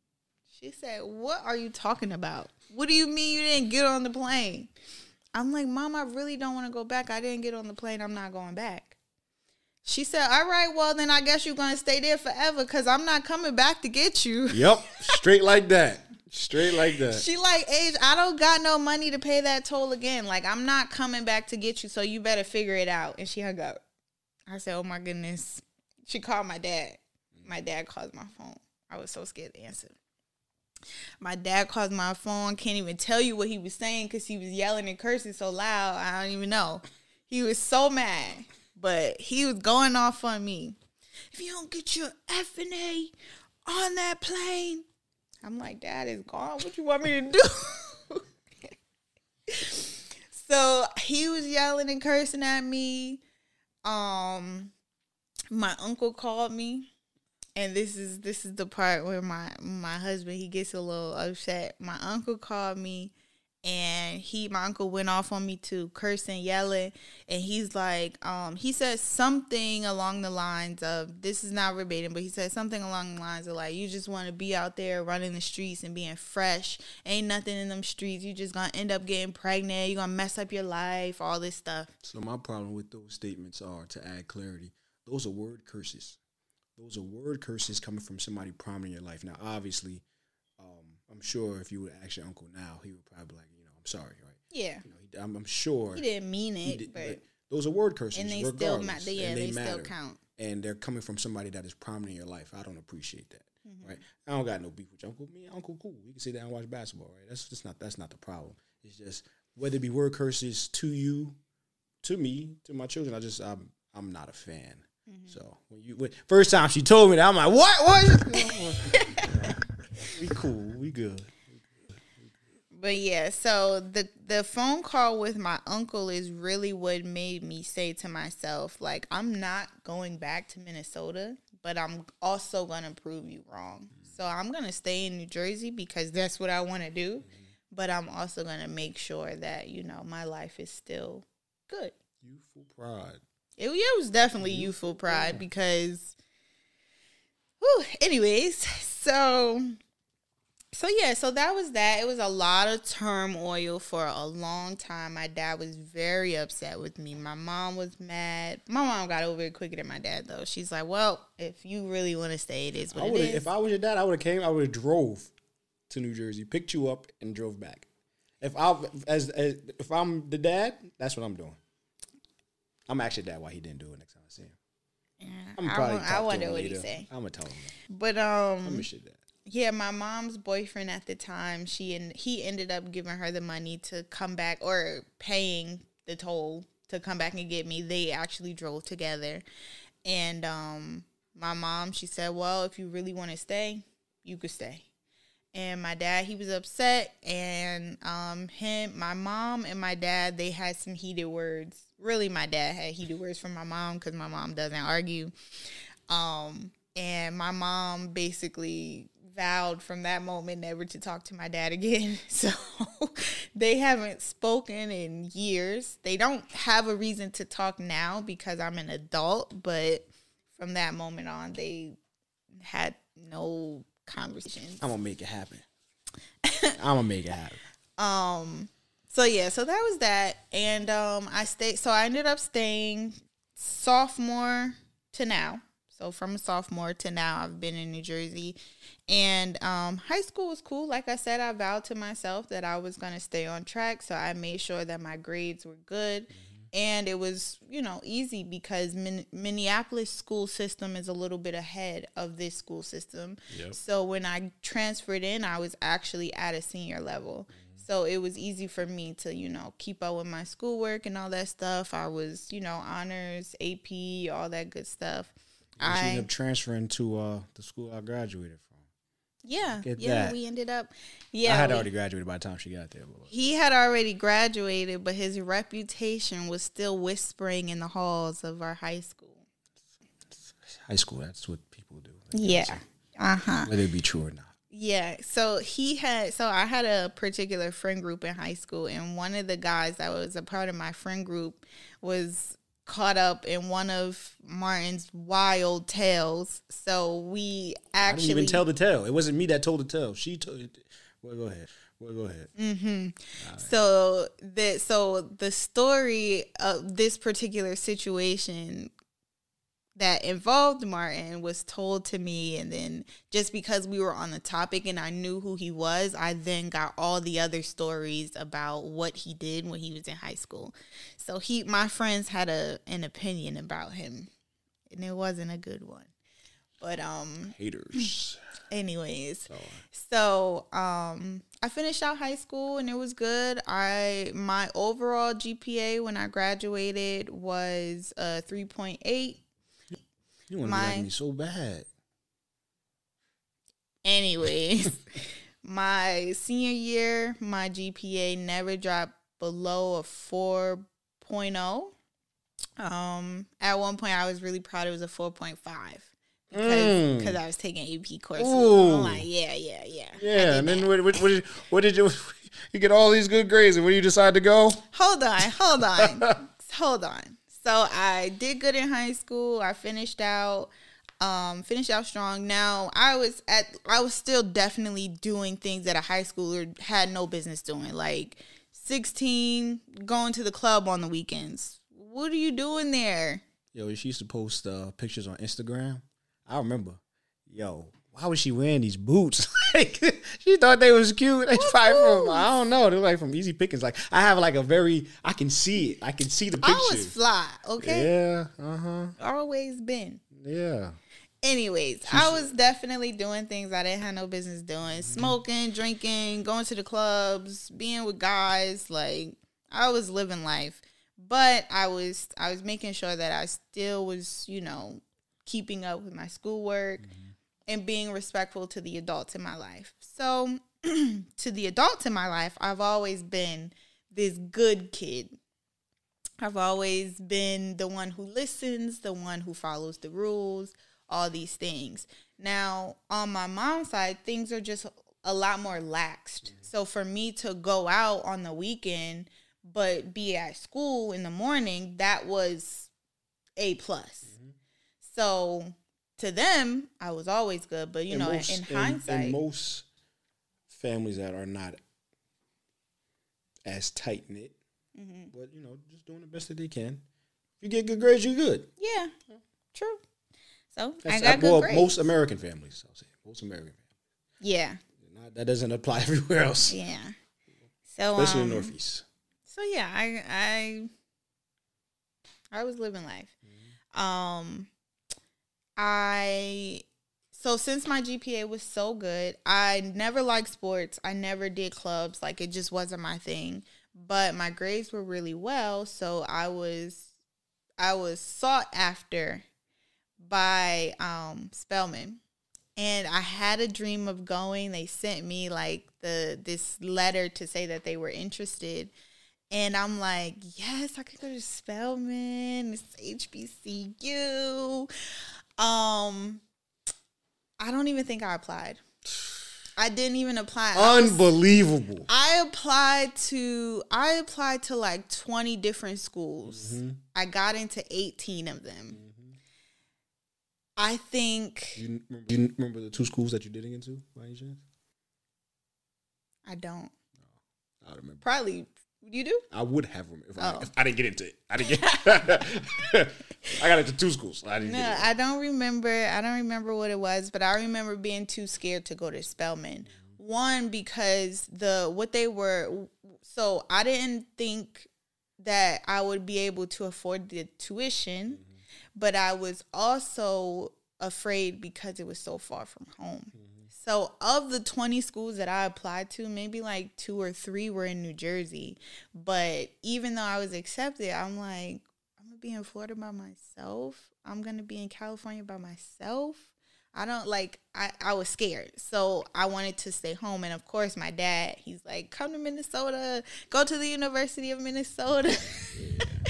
She said, What are you talking about? What do you mean you didn't get on the plane? I'm like, Mom, I really don't want to go back. I didn't get on the plane. I'm not going back. She said, All right, well, then I guess you're going to stay there forever because I'm not coming back to get you. Yep. Straight like that. Straight like that. She like, Age, I don't got no money to pay that toll again. Like, I'm not coming back to get you, so you better figure it out. And she hung up. I said, Oh my goodness. She called my dad. My dad called my phone. I was so scared to answer. My dad called my phone. Can't even tell you what he was saying because he was yelling and cursing so loud. I don't even know. He was so mad, but he was going off on me. If you don't get your F and A on that plane, I'm like, Dad is gone. What you want me to do? so he was yelling and cursing at me. Um, my uncle called me and this is this is the part where my my husband he gets a little upset my uncle called me and he my uncle went off on me too cursing yelling and he's like um he said something along the lines of this is not verbatim but he said something along the lines of like you just want to be out there running the streets and being fresh ain't nothing in them streets you just gonna end up getting pregnant you gonna mess up your life all this stuff So my problem with those statements are to add clarity. Those are word curses. Those are word curses coming from somebody prominent in your life. Now, obviously, um, I'm sure if you would ask your uncle now, he would probably like, sorry, right? Yeah. You know, he, I'm, I'm sure He didn't mean it, did- but those are word curses, and they still regardless, ma- yeah, and they, still matter. count. and they're coming from somebody that is prominent in your life. I don't appreciate that, Mm-hmm. right? I don't got no beef with your uncle. Me uncle cool. We can sit down and watch basketball, right? That's just not that's not the problem. It's just whether it be word curses to you, to me, to my children. I just I'm I'm not a fan. Mm-hmm. So when you when, first time she told me that, I'm like, what? What? we cool. We good. But yeah, so the the phone call with my uncle is really what made me say to myself, like, I'm not going back to Minnesota, but I'm also gonna prove you wrong. Mm-hmm. So I'm gonna stay in New Jersey because that's what I want to do. Mm-hmm. But I'm also gonna make sure that you know my life is still good. Youthful pride. It, it was definitely youthful pride because, whew, anyways, so, so yeah, so that was that. It was a lot of turmoil for a long time. My dad was very upset with me. My mom was mad. My mom got over it quicker than my dad, though. She's like, "Well, if you really want to stay, it is what would it is." if I was your dad, I would have came. I would have drove to New Jersey, picked you up, and drove back. If I as, as if I'm the dad, that's what I'm doing. I'm actually dad. Why he didn't do it next time I see him? I'm probably. won- I wonder what he say. I'm gonna tell him. But I um, miss your dad. Yeah, my mom's boyfriend at the time, she and he ended up giving her the money to come back or paying the toll to come back and get me. They actually drove together. And um my mom, she said, "Well, if you really want to stay, you could stay." And my dad, he was upset and um him, my mom and my dad, they had some heated words. Really my dad had heated words from my mom cuz my mom doesn't argue. Um, and my mom basically vowed from that moment never to talk to my dad again. So they haven't spoken in years. They don't have a reason to talk now because I'm an adult, but from that moment on, they had no conversations. I'm gonna make it happen. I'm gonna make it happen. Um so yeah, so that was that. And um I stayed so I ended up staying sophomore to now. So from a sophomore to now I've been in New Jersey. And um high school was cool. Like I said, I vowed to myself that I was gonna stay on track. So I made sure that my grades were good. And it was, you know, easy because Min- Minneapolis school system is a little bit ahead of this school system. So when I transferred in, I was actually at a senior level. So it was easy for me to, you know, keep up with my schoolwork and all that stuff. I was, you know, honors, AP, all that good stuff. She I ended up transferring to uh, the school I graduated from. yeah, Get yeah, that. we ended up yeah. I had we- already graduated by the time she got there. But he had already graduated, but his reputation was still whispering in the halls of our high school. high school, that's what people do. Yeah. Uh-huh. Whether it be true or not. Yeah. So he had so I had a particular friend group in high school and one of the guys that was a part of my friend group was caught up in one of Martin's wild tales. So we I actually didn't even tell the tale. It wasn't me that told the tale. She told it. Well, go ahead. Well, go ahead. Mm. So the so the story of this particular situation that involved Martin was told to me and then just because we were on the topic and I knew who he was, I then got all the other stories about what he did when he was in high school. So he my friends had a an opinion about him and it wasn't a good one. But um Haters. anyways so um i finished out high school and it was good i my overall gpa when i graduated was uh 3.8 You want to like me so bad. anyways my senior year my gpa never dropped below a 4.0 um at one point i was really proud it was a 4.5 because Mm. i was taking ap courses i'm like yeah yeah yeah Yeah, and then what, what, what, did, what did you? You get all these good grades, and when you decide to go, hold on, hold on, hold on. So I did good in high school. I finished out, um, finished out strong. Now I was at, I was still definitely doing things that a high schooler had no business doing, like sixteen, going to the club on the weekends. What are you doing there? yo, she used to post uh, pictures on Instagram. I remember, yo, why was she wearing these boots? like she thought they was cute. They probably from I don't know. They're like from Easy Pickings. Like I have like a very I can see it. I can see the I was fly, okay? Yeah. Uh huh. Always been. Yeah. Anyways, I was definitely doing things I didn't have no business doing. Mm-hmm. Smoking, drinking, going to the clubs, being with guys, like I was living life. But I was I was making sure that I still was, you know, keeping up with my schoolwork Mm-hmm. And being respectful to the adults in my life. So, to the adults in my life, I've always been this good kid. I've always been the one who listens, the one who follows the rules, all these things. Now, on my mom's side, things are just a lot more laxed. So for me to go out on the weekend but be at school in the morning, that was a plus. Mm-hmm. So to them, I was always good, but you And know, most- in hindsight, and most families that are not as tight knit, Mm-hmm. but you know, just doing the best that they can. If you get good grades, you're good. yeah, true. So I That's got good well, grades. most American families. I'll say most American families. yeah, Not, that doesn't apply everywhere else, yeah. So especially in um, the Northeast. So yeah, I I I was living life. Um I so since my GPA was so good, I never liked sports. I never did clubs. Like it just wasn't my thing. But my grades were really well, so I was I was sought after by um Spelman. And I had a dream of going. They sent me like the this letter to say that they were interested. And I'm like, yes, I could go to Spelman. It's HBCU. Um, I don't even think I applied. I didn't even apply. I was- Unbelievable. I applied to I applied to like 20 different schools. Mm-hmm. I got into 18 of them. I think You, you remember the two schools that you didn't get into by any chance? I don't. I don't remember. Probably you do? I would have remembered if, I, Oh. if I didn't get into it. I didn't get. I got into two schools. I didn't No. I don't remember. I don't remember what it was, but I remember being too scared to go to Spelman. One because the what they were so I didn't think that I would be able to afford the tuition, mm-hmm. but I was also afraid because it was so far from home. Mm-hmm. So of the 20 schools that I applied to, maybe like two or three were in New Jersey. But even though I was accepted, I'm like, I'm gonna be in Florida by myself. I'm gonna be in California by myself. I don't like I, I was scared. So I wanted to stay home. And of course my dad, he's like, come to Minnesota, go to the University of Minnesota.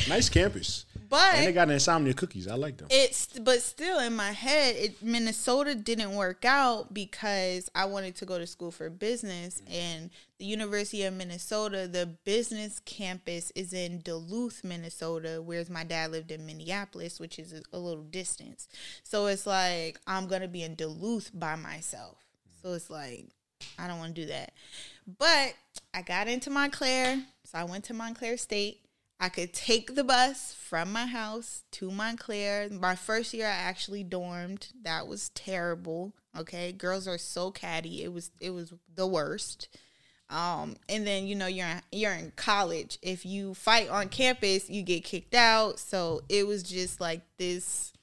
Nice campus. But And they got insomnia cookies. I like them. it's but still in my head it minnesota didn't work out because i wanted to go to school for business mm. and the university of minnesota the business campus is in duluth minnesota whereas my dad lived in minneapolis which is a, little distance. So it's like i'm gonna be in duluth by myself. Mm. So it's like i don't want to do that. But i got into montclair so i went to montclair state I could take the bus from my house to Montclair. My first year, I actually dormed. That was terrible. Okay, girls are so catty. It was it was the worst. Um, and then you know you're in, you're in college. If you fight on campus, you get kicked out. So it was just like this.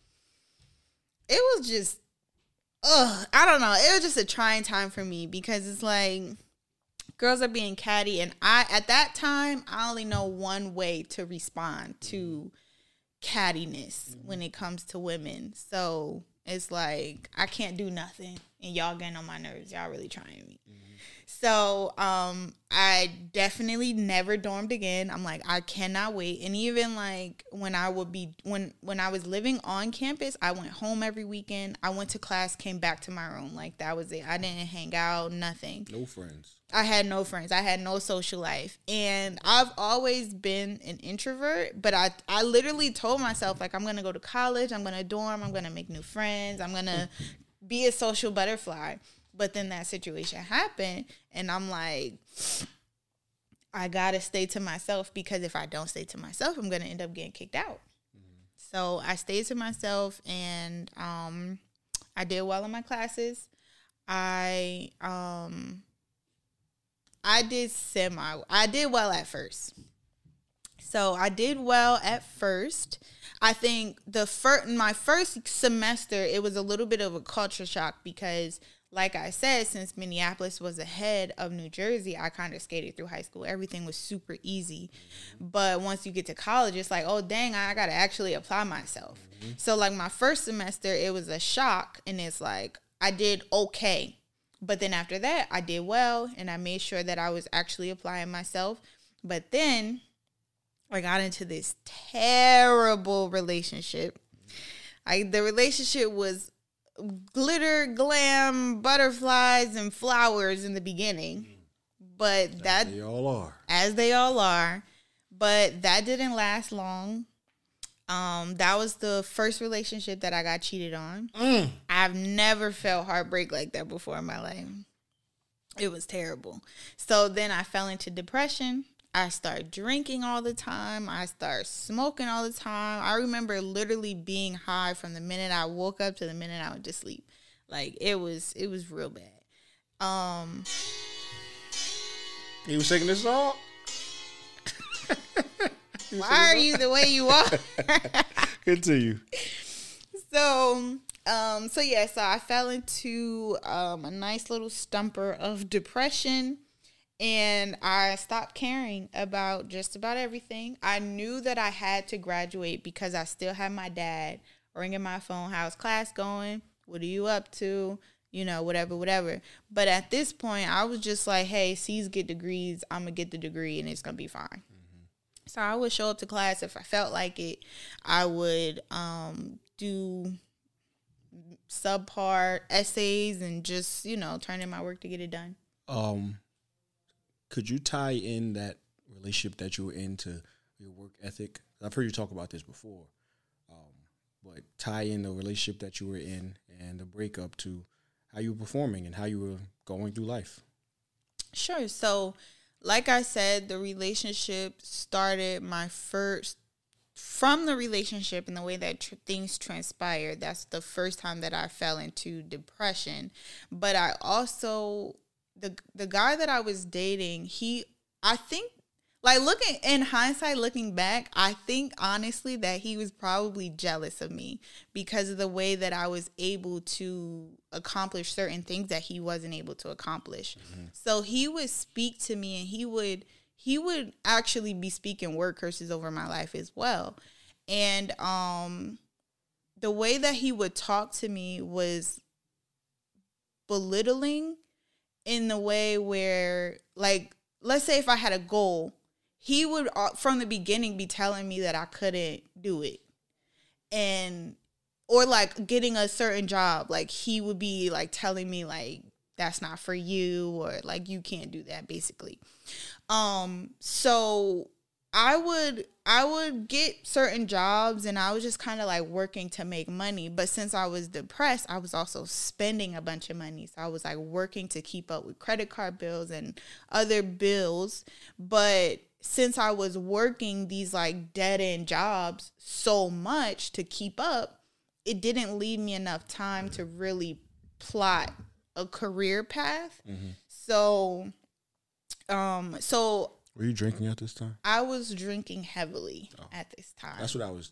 It was just, ugh. I don't know. It was just a trying time for me because it's like girls are being catty and i at that time i only know one way to respond to cattiness mm-hmm. when it comes to women. So it's like i can't do nothing and y'all getting on my nerves. Y'all really trying me mm-hmm. So um I definitely never dormed again. I'm like I cannot wait. And even like when I would be when when I was living on campus, I went home every weekend. I went to class, came back to my room. Like that was it. I didn't hang out, nothing. No friends. I had no friends. I had no social life. And I've always been an introvert, but I I literally told myself like I'm to go to college, I'm to dorm, I'm to make new friends, I'm to be a social butterfly. But then that situation happened and I'm like I got to stay to myself because if I don't stay to myself, I'm to end up getting kicked out. So I stayed to myself and um I did well in my classes. I um I did semi I did well at first. So I did well at first. I think the first my first semester it was a little bit of a culture shock because like I said, since Minneapolis was ahead of New Jersey, I kind of skated through high school. Everything was super easy. But once you get to college, it's like, oh, dang, I got to actually apply myself. Mm-hmm. So, like, my first semester, it was a shock. And it's like, I did okay. But then after that, I did well and I made sure that I was actually applying myself. But then I got into this terrible relationship. I the relationship was glitter, glam, butterflies, and flowers in the beginning. But that they all are. As they all are. But that didn't last long. Um, that was the first relationship that I got cheated on. Mm. I've never felt heartbreak like that before in my life. It was terrible. So then I fell into depression. I start drinking all the time. I start smoking all the time. I remember literally being high from the minute I woke up to the minute I went to sleep. Like it was it was real bad. Um You was singing this song? Why are you the way you are? Continue. So um so yeah, so I fell into um a nice little stumper of depression and I stopped caring about just about everything. I knew that I had to graduate because I still had my dad ringing my phone, how's class going? What are you up to? You know, whatever, whatever. But at this point, I was just like, hey, C's get degrees. I'm going to get the degree and it's going to be fine. Mm-hmm. So I would show up to class if I felt like it. I would um, do subpar essays and just, you know, turn in my work to get it done. Um, could you tie in that relationship that you were in to your work ethic? I've heard you talk about this before, um, but tie in the relationship that you were in and the breakup to how you were performing and how you were going through life. Sure. So, like I said, the relationship started my first from the relationship and the way that tr- things transpired. That's the first time that I fell into depression. But I also the the guy that I was dating, he I think like looking in hindsight looking back, I think honestly that he was probably jealous of me because of the way that I was able to accomplish certain things that he wasn't able to accomplish. Mm-hmm. So he would speak to me and he would he would actually be speaking word curses over my life as well. And um the way that he would talk to me was belittling in the way where like let's say if I had a goal, he would uh, from the beginning be telling me that I couldn't do it. And or like getting a certain job, like he would be like telling me like that's not for you or like you can't do that basically. Um so I would I would get certain jobs and I was just kind of like working to make money. But since I was depressed, I was also spending a bunch of money. So I was like working to keep up with credit card bills and other bills. But since I was working these like dead end jobs so much to keep up, it didn't leave me enough time to really plot a career path. Mm-hmm. So um so were you drinking at this time? I was drinking heavily oh. at this time. That's what I was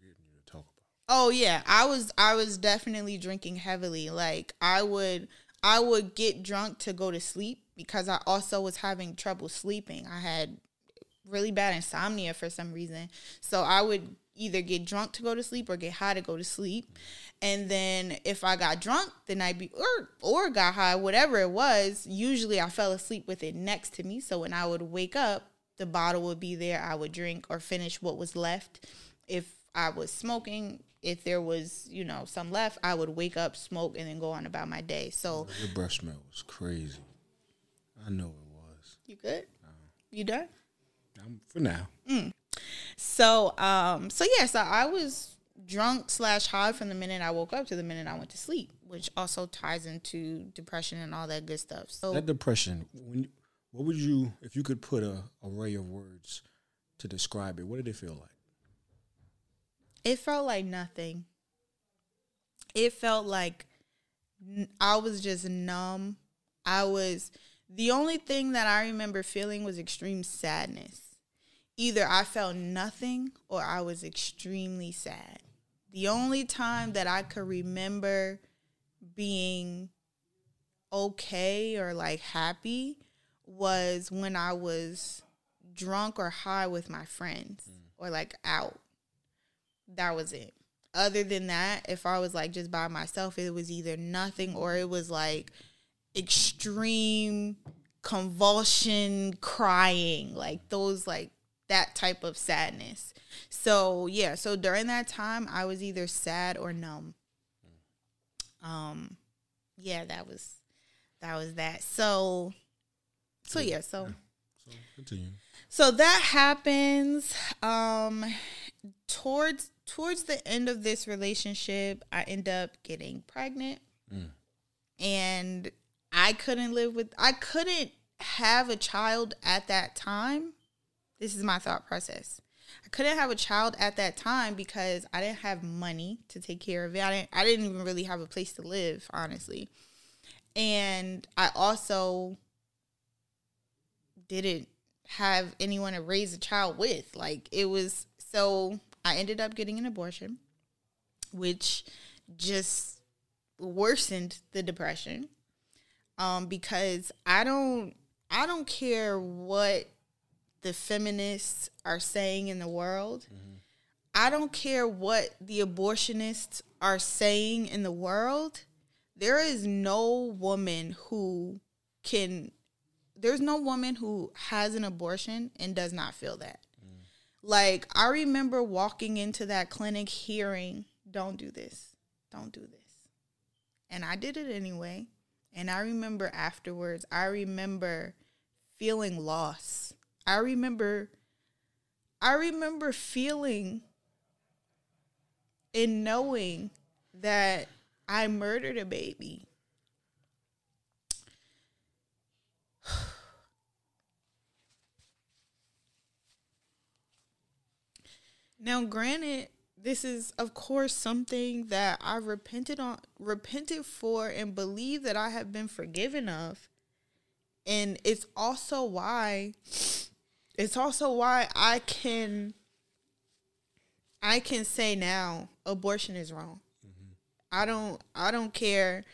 getting you to talk about. Oh yeah, I was I was definitely drinking heavily. Like I would I would get drunk to go to sleep because I also was having trouble sleeping. I had really bad insomnia for some reason. So I would either get drunk to go to sleep or get high to go to sleep. And then if I got drunk the night be or or got high, whatever it was, usually I fell asleep with it next to me. So when I would wake up, the bottle would be there. I would drink or finish what was left. If I was smoking, if there was, you know, some left, I would wake up, smoke, and then go on about my day. So your breath smell was crazy. I know it was. You good? You done? I'm for now. Mm. So, um, so yeah, so I was drunk slash high from the minute I woke up to the minute I went to sleep, which also ties into depression and all that good stuff. So that depression, when what would you, if you could put a array of words to describe it, what did it feel like? It felt like nothing. It felt like I was just numb. I was the only thing that I remember feeling was extreme sadness. Either I felt nothing or I was extremely sad. The only time that I could remember being okay or like happy was when I was drunk or high with my friends mm. or like out. That was it. Other than that, if I was like just by myself, it was either nothing or it was like extreme convulsion crying, like those like that type of sadness. So, yeah, so during that time I was either sad or numb. Um yeah, that was that was that. So so yeah, so So continue. so that happens um towards towards the end of this relationship, I end up getting pregnant. And I couldn't live with I couldn't have a child at that time. This is my thought process. I couldn't have a child at that time because I didn't have money to take care of it. I didn't I didn't even really have a place to live, honestly. And I also didn't have anyone to raise a child with. Like it was so I ended up getting an abortion, which just worsened the depression. Um, because I don't I don't care what the feminists are saying in the world. Mm-hmm. I don't care what the abortionists are saying in the world. There is no woman who can there's no woman who has an abortion and does not feel that. Mm. Like I remember walking into that clinic hearing, don't do this. Don't do this. And I did it anyway. And I remember afterwards, I remember feeling loss. I remember I remember feeling and knowing that I murdered a baby. Now, granted, this is of course something that I repented on, repented for, and believe that I have been forgiven of, and it's also why, it's also why I can, I can say now abortion is wrong. I don't, I don't care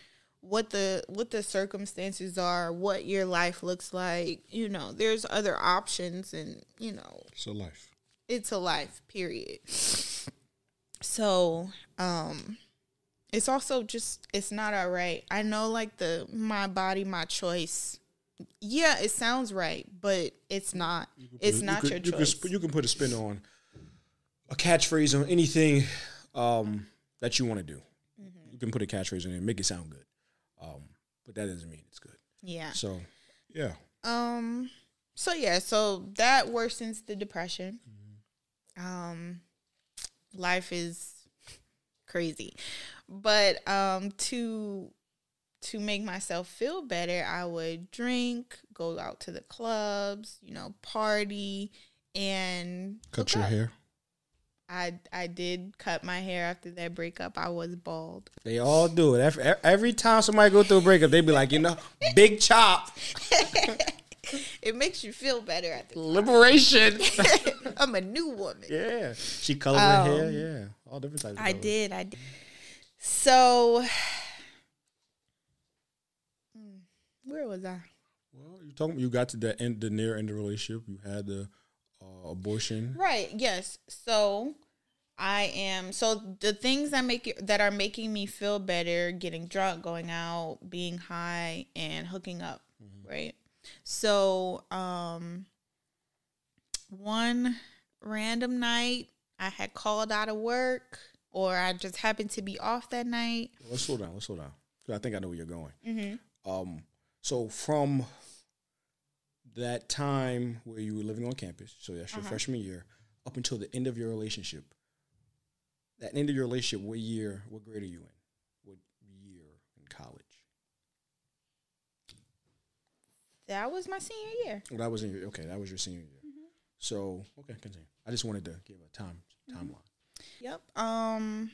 what the what the circumstances are, what your life looks like. You know, there's other options, and you know, So life. it's a life period so um it's also just it's not all right i know like the my body my choice yeah it sounds right but it's not it's You not could- your you choice sp- you can put a spin on a catchphrase on anything um, that you want to do. Mm-hmm. You can put a catchphrase in there, make it sound good. Um, but that doesn't mean it's good. yeah So, yeah. um so yeah so that worsens the depression um life is crazy but um to to make myself feel better i would drink go out to the clubs you know party and Cut your up. hair. i i did cut my hair after that breakup i was bald They all do it. Every, every time somebody go through a breakup, they be like, you know, big chop, it makes you feel better at the liberation. i'm a new woman yeah. She colored her hair. Um, yeah. All different types of I did. I did. So, Hmm, where was I? Well, you talking. You got to the end, the near end of the relationship. You had the uh, abortion. Right. Yes. So, I am. So the things that make it, that are making me feel better: getting drunk, going out, being high, and hooking up. Right. So, um, one random night, I had called out of work, or I just happened to be off that night. Let's slow down. Let's slow down. I think I know where you're going. Um, so from that time where you were living on campus, so that's your uh-huh. freshman year, up until the end of your relationship. That end of your relationship, what year, what grade are you in? What year in college? That was my senior year. Well, that was in your okay. That was your senior year. Mm-hmm. So okay, continue. I just wanted to give a time mm-hmm. timeline. Yep. Um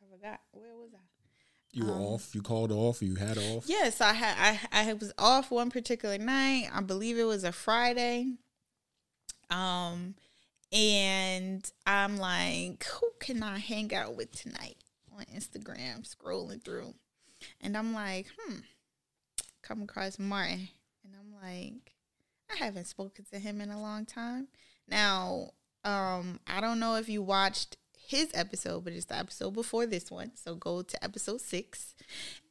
I forgot. Where was I? You were off. You called off. You had off. Yes, I had I I was off one particular night. I believe it was a Friday. Um and I'm like, who can I hang out with tonight on Instagram, scrolling through. And I'm like, hmm, come across Martin. And I'm like, I haven't spoken to him in a long time. Now, um, I don't know if you watched his episode, but it's the episode before this one. So go to episode six.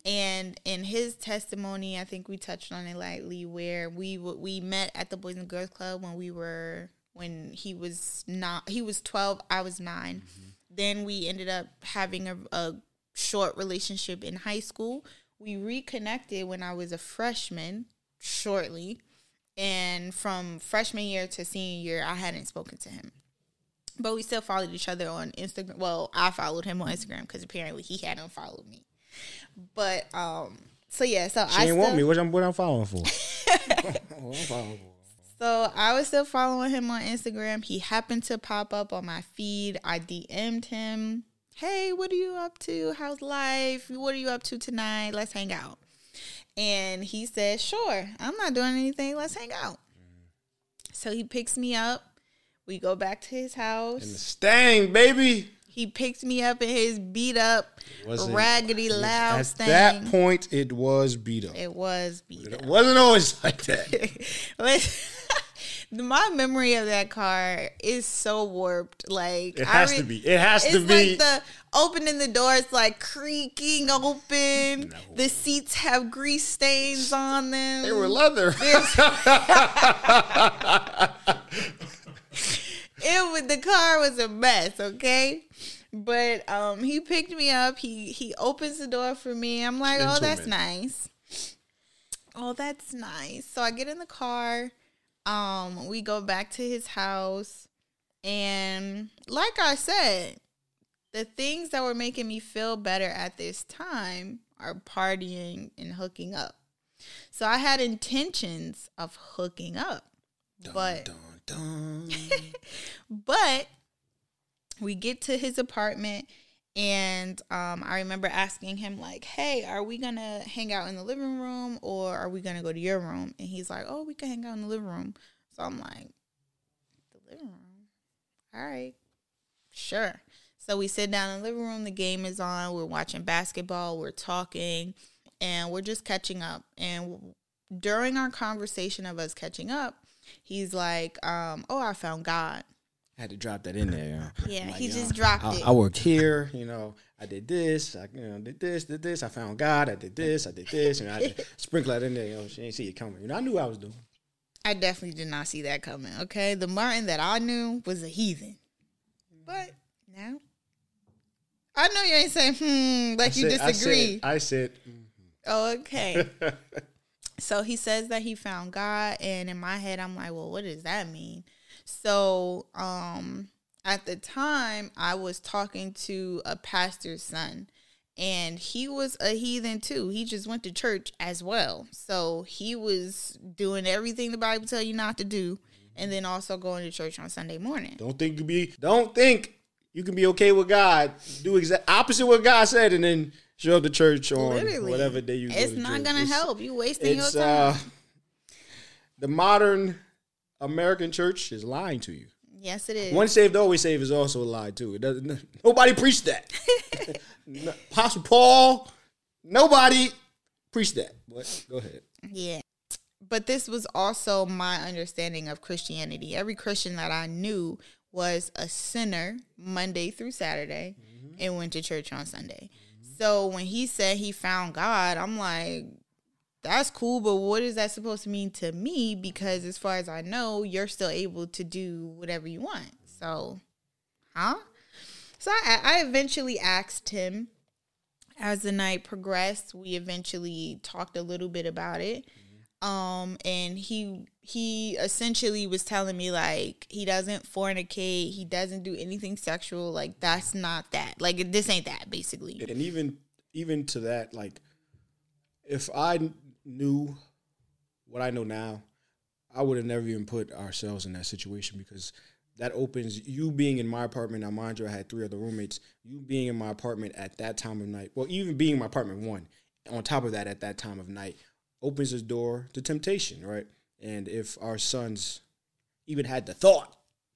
And in his testimony, I think we touched on it lightly, where we we met at the Boys and Girls Club when we were when he was not he was twelve, I was 9 mm-hmm. Then we ended up having a, a short relationship in high school. We reconnected when I was a freshman, shortly, and from freshman year to senior year, I hadn't spoken to him but we still followed each other on Instagram. Well, I followed him on Instagram because apparently he hadn't followed me. But um, so yeah, so she I didn't want me. What I'm what I'm following for? I'm following for? So I was still following him on Instagram. He happened to pop up on my feed. I DM'd him. Hey, what are you up to? How's life? What are you up to tonight? Let's hang out. And he said, Sure, I'm not doing anything. Let's hang out. So he picks me up we go back to his house. And the Stang, baby. He picks me up in his beat up, raggedy loud At that point, it was beat up. It was beat it up. It wasn't always like that. my memory of that car is so warped. Like it has re- to be. It has to be. Like the opening the doors like creaking open. No. The seats have grease stains on them. They were leather it was the car was a mess, okay? But um he picked me up. He he opens the door for me. I'm like, "Oh, that's nice." Oh, that's nice. So I get in the car. Um we go back to his house and like I said, the things that were making me feel better at this time are partying and hooking up. So I had intentions of hooking up. Dun, but dun but we get to his apartment and um, I remember asking him like, "Hey, are we gonna hang out in the living room or are we gonna go to your room?" And he's like, "Oh, we can hang out in the living room." So I'm like, "The living room? All right, sure." So we sit down in the living room. The game is on. We're watching basketball. We're talking, and we're just catching up. And during our conversation of us catching up, he's like, um, "Oh, I found God." I had to drop that in there. Yeah, like, he just know, dropped I, it. I worked here, you know. I did this, I you know, did this, did this. I found God. I did this, I did this, and I sprinkle that in there. You know, she ain't see it coming. You know, I knew what I was doing. I definitely did not see that coming. Okay, the Martin that I knew was a heathen, but now I know you ain't saying hmm like I you said, disagree. I said, I said mm-hmm. oh, okay. So he says that he found God, and in my head, I'm like, well, what does that mean? So, um, at the time, I was talking to a pastor's son, and he was a heathen too. He just went to church as well. So he was doing everything the Bible tell you not to do, and then also going to church on Sunday morning. Don't think you be. Don't think you can be okay with God. Do exact opposite what God said, and then show up to church on Literally. whatever day you. It's not gonna it's, help. You wasting your time. Uh, the modern American church is lying to you. Yes, it is. One saved, always saved is also a lie too. It doesn't. Nobody preached that. Apostle Paul. Nobody preached that. What? Go ahead. Yeah. But this was also my understanding of Christianity. Every Christian that I knew was a sinner Monday through Saturday mm-hmm. and went to church on Sunday. So when he said he found God, I'm like, that's cool, but what is that supposed to mean to me? Because as far as I know, you're still able to do whatever you want. So, huh? So I, I eventually asked him as the night progressed. We eventually talked a little bit about it. Um, and he he essentially was telling me like he doesn't fornicate, he doesn't do anything sexual. Like that's not that. Like this ain't that basically. And even even to that, like if I knew what I know now, I would have never even put ourselves in that situation because that opens you being in my apartment. Now, mind you, I had three other roommates. You being in my apartment at that time of night, well, even being in my apartment one, on top of that, at that time of night, opens the door to temptation, right? And if our sons even had the thought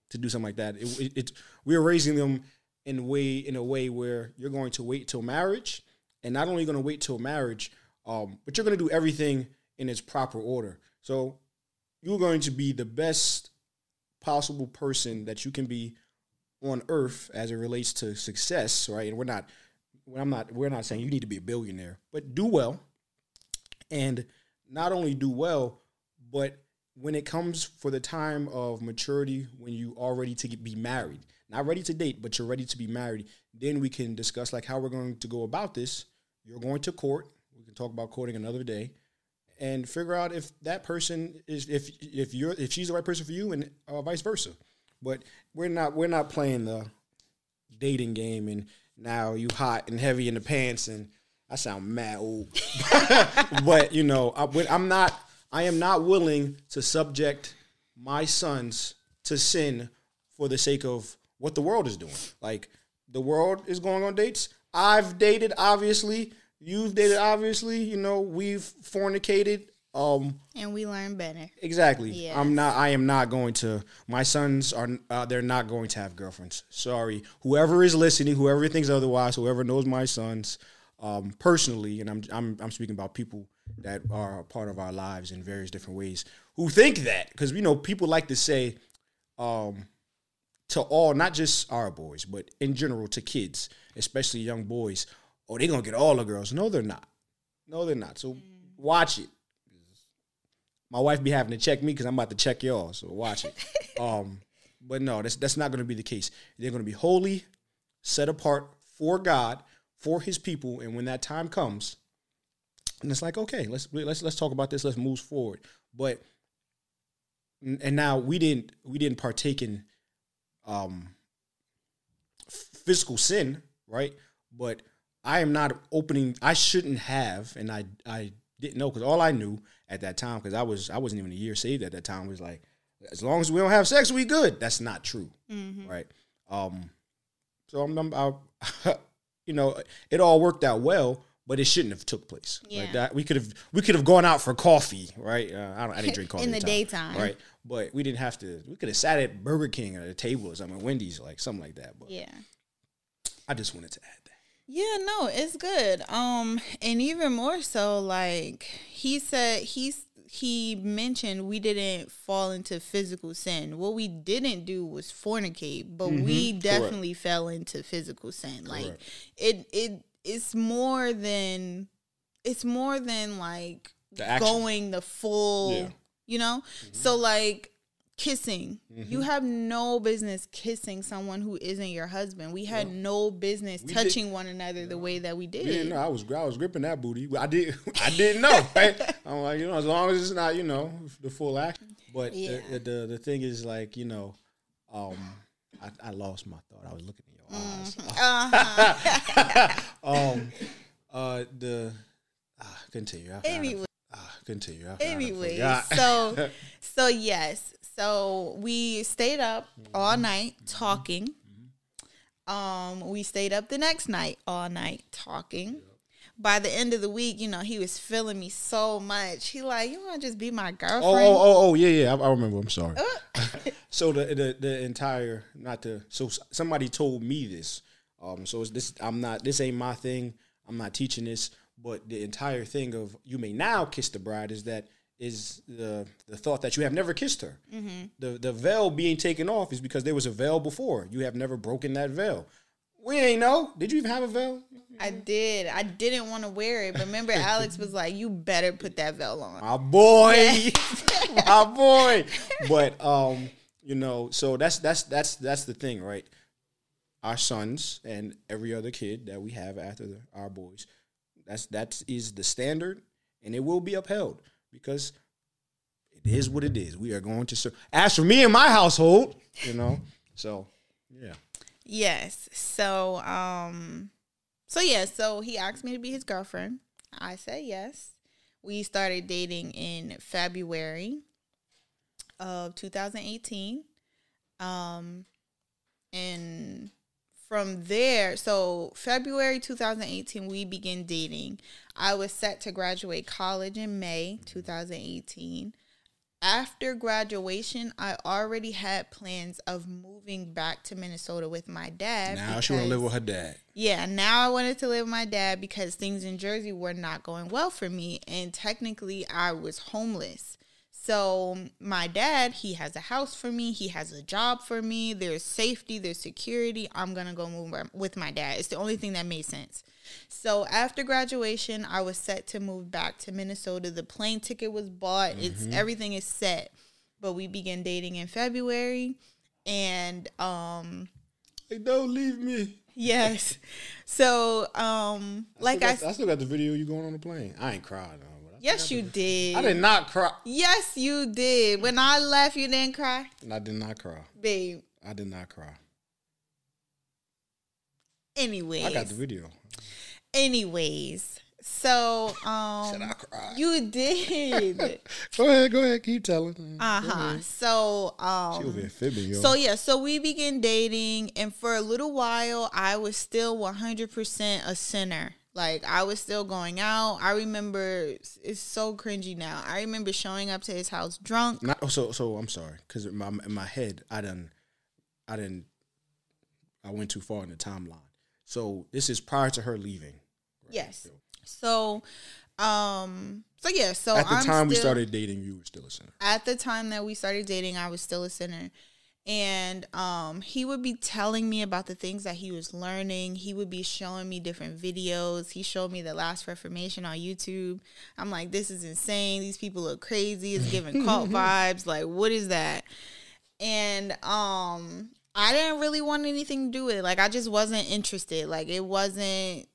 to do something like that, it, it, it we're raising them in way in a way where you're going to wait till marriage, and not only going to wait till marriage, um, but you're going to do everything in its proper order. So you're going to be the best possible person that you can be on earth as it relates to success, right? And we're not I'm not we're not saying you need to be a billionaire, but do well. And not only do well, but when it comes for the time of maturity, when you are ready to get, be married, not ready to date, but you're ready to be married, then we can discuss like how we're going to go about this. You're going to court. We can talk about courting another day and figure out if that person is if if you're if she's the right person for you and uh, vice versa. But we're not we're not playing the dating game and now you hot and heavy in the pants and I sound mad old. but you know I, I'm not I am not willing to subject my sons to sin for the sake of what the world is doing. Like the world is going on dates. I've dated obviously You've dated, obviously. You know, we've fornicated. Um, and we learn better. Exactly. Yes. I'm not. I am not going to. My sons are. Uh, they're not going to have girlfriends. Sorry. Whoever is listening, whoever thinks otherwise, whoever knows my sons, um, personally, and I'm I'm I'm speaking about people that are a part of our lives in various different ways who think that because you know people like to say, um, to all, not just our boys, but in general to kids, especially young boys oh, they're gonna get all the girls. No, they're not. No, they're not. So mm. watch it. My wife be having to check me because I'm about to check y'all. So watch it. um, but no, that's that's not gonna be the case. They're gonna be holy, set apart for God, for His people, and when that time comes, and it's like, okay, let's let's let's talk about this. Let's move forward. But and now we didn't we didn't partake in um physical sin, right? But I am not opening. I shouldn't have, and I I didn't know because all I knew at that time because I was I wasn't even a year saved at that time was like as long as we don't have sex we good. That's not true, mm-hmm. right? Um, so I'm, I'm I, you know it all worked out well, but it shouldn't have took place. Yeah. Right? That we could have we could have gone out for coffee, right? Uh, I don't I didn't drink coffee in the time, daytime, right? But we didn't have to. We could have sat at Burger King at a table or something, Wendy's, like something like that. But yeah, I just wanted to add that. Yeah, no, it's good. Um, and even more so, like he said, he's he mentioned we didn't fall into physical sin. What we didn't do was fornicate, but mm-hmm. we definitely Correct. fell into physical sin. Correct. Like it, it, it's more than, it's more than like the going the full. Yeah. You know, mm-hmm. so like kissing. Mm-hmm. You have no business kissing someone who isn't your husband. We had no business we touching did. one another the way that we did. Yeah, no, I was I was gripping that booty. I did I didn't know. Right? I'm like, you know, as long as it's not, you know, the full action. But yeah. the, the, the thing is like, you know, um, I, I lost my thought. I was looking in your eyes. Mm-hmm. Uh-huh. um, uh, the uh, continue. I, anyway. Uh, continue. Anyway, so so yes, so we stayed up all night talking. Um, we stayed up the next night all night talking. By the end of the week, you know, he was feeling me so much. He like, you want to just be my girlfriend? Oh, oh, oh, oh yeah, yeah. I, I remember. I'm sorry. Uh. so the, the the entire not to so somebody told me this. Um, so this I'm not. This ain't my thing. I'm not teaching this. But the entire thing of you may now kiss the bride is that is the the thought that you have never kissed her. Mm-hmm. The the veil being taken off is because there was a veil before. You have never broken that veil. We ain't know. Did you even have a veil? I did. I didn't want to wear it, but remember Alex was like, "You better put that veil on." My boy, my boy. But um, you know, so that's that's that's that's the thing, right? Our sons and every other kid that we have after the, our boys, that's that is the standard, and it will be upheld because it is what it is. We are going to serve. As for me and my household, you know, so yeah. Yes. So um, so yeah. So he asked me to be his girlfriend. I said yes. We started dating in February of 2018. Um, and from there, so February 2018, we began dating. I was set to graduate college in May 2018. After graduation, I already had plans of moving back to Minnesota with my dad. Now she want to live with her dad. yeah, now I wanted to live with my dad because things in Jersey were not going well for me. And technically, I was homeless. So, my dad, he has a house for me, he has a job for me, there's safety, there's security. I'm going to go move with my dad. It's the only thing that made sense. So, after graduation, I was set to move back to Minnesota. The plane ticket was bought, it's everything is set. But we began dating in February. And, um, Hey, don't leave me. Yes. So, um, like I, I, still got, I still got the video you going on the plane. I ain't crying I yes, you did. I did not cry. Yes, you did. When I left, you didn't cry, And I did not cry. babe. I did not cry. Anyways, I got the video. anyways. So, um, I cried. you did. Go ahead, go ahead, keep telling. uh huh. So, She over um. fibbing, yo. So yeah, so we began dating, and for a little while, I was still one hundred percent a sinner. Like I was still going out. I remember it's, so cringy now. I remember showing up to his house drunk. Not, oh, so so I'm sorry because in my in my head I didn't I didn't I went too far in the timeline. So this is prior to her leaving. Yes. So, um, so yeah. So At the I'm time we started dating, you were still a sinner. At the time that we started dating, I was still a sinner. And um, he would be telling me about the things that he was learning. He would be showing me different videos. He showed me the Last Reformation on YouTube. I'm like, this is insane. These people look crazy. It's giving cult vibes. Like, what is that? And um, I didn't really want anything to do with it. Like, I just wasn't interested. Like, it wasn't.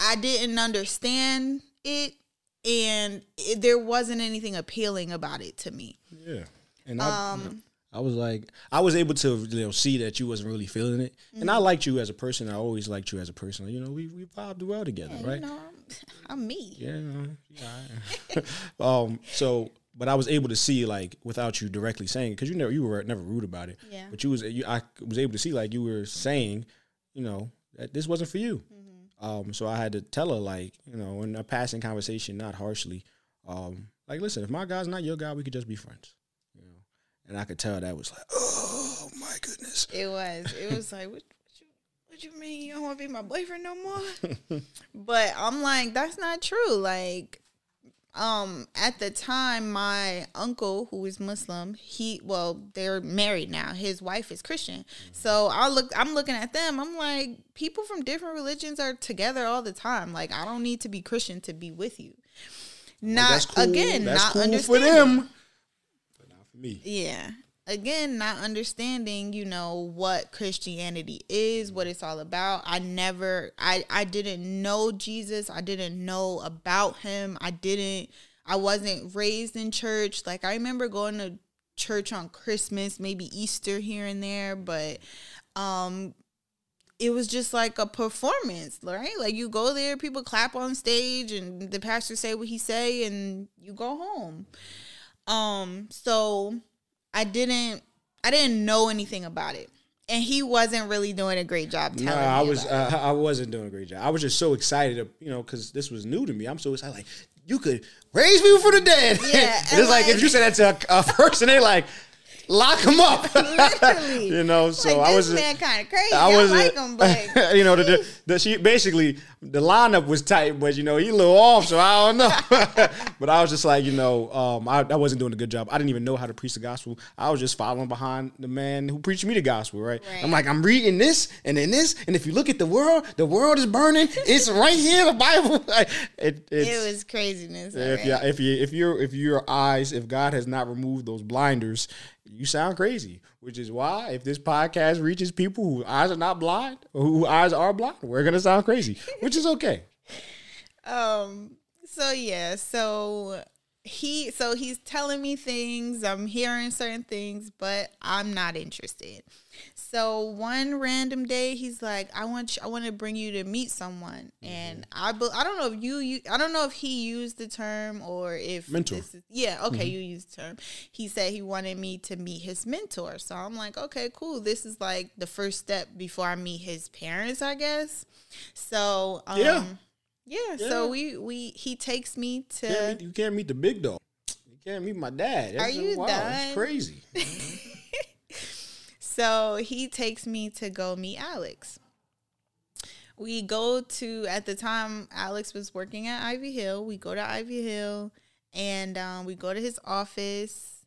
I didn't understand it, and it, there wasn't anything appealing about it to me. Yeah, and I, Um, I was like, I was able to you know see that you wasn't really feeling it, and Mm-hmm. I liked you as a person. I always liked you as a person. You know, we we vibed well together, right? You know, I'm, I'm me. Yeah. yeah. um. So, but I was able to see like without you directly saying because you never you were never rude about it. Yeah. But you was you I was able to see like you were saying, you know, that this wasn't for you. Um. So I had to tell her like you know in a passing conversation, not harshly. Um. Like, listen, if my guy's not your guy, we could just be friends. And I could tell that was like, oh my goodness. It was. It was like, what, what you, what you mean you don't want to be my boyfriend no more? but I'm like, that's not true. Like, um, at the time, my uncle, who is Muslim, he well, they're married now. His wife is Christian. So I look, I'm looking at them. I'm like, people from different religions are together all the time. Like, I don't need to be Christian to be with you. Not That's cool. again, That's not cool for them, but not for me. Yeah. Again, not understanding, you know, what Christianity is, what it's all about. I never I I didn't know Jesus. I didn't know about him. I didn't I wasn't raised in church. Like I remember going to church on Christmas, maybe Easter here and there, but um it was just like a performance, right? Like you go there, people clap on stage and the pastor say what he say and you go home. Um so I didn't I didn't know anything about it. And he wasn't really doing a great job No, telling I me was uh, I wasn't doing a great job. I was just so excited, you know, because this was new to me. I'm so excited. Like you could raise people from the dead. Yeah, it's like, if you said that to a, a person, they're like lock him up. Literally. you know, so like, I was. man kind of crazy. I was, like him, but you know, the, the, she basically the lineup was tight, but you know he a little off, so I don't know. but I was just like, you know, um, I, I wasn't doing a good job. I didn't even know how to preach the gospel. I was just following behind the man who preached me the gospel, right? Right. I'm like, I'm reading this and then this, and if you look at the world, the world is burning. It's right here, the Bible. It, it's, it was craziness. if you alright? if you if your if your eyes if God has not removed those blinders, you sound crazy. Which is why if this podcast reaches people whose eyes are not blind or whose eyes are blind, we're gonna sound crazy, which is okay. Um. So yeah. So he so he's telling me things i'm hearing certain things but i'm not interested so one random day he's like i want you, i want to bring you to meet someone mm-hmm. and i i don't know if you, you i don't know if he used the term or if Mentor. this is, yeah okay mm-hmm. you used the term he said he wanted me to meet his mentor so i'm like okay cool this is like the first step before i meet his parents i guess so um, Yeah. yeah, Yeah. so we we he takes me to Can't meet- you can't meet the big dog. You can't meet my dad. That's Are you wow, done? That's crazy. Mm-hmm. So he takes me to go meet Alex. We go to at the time Alex was working at Ivy Hill. We go to Ivy Hill and um, we go to his office.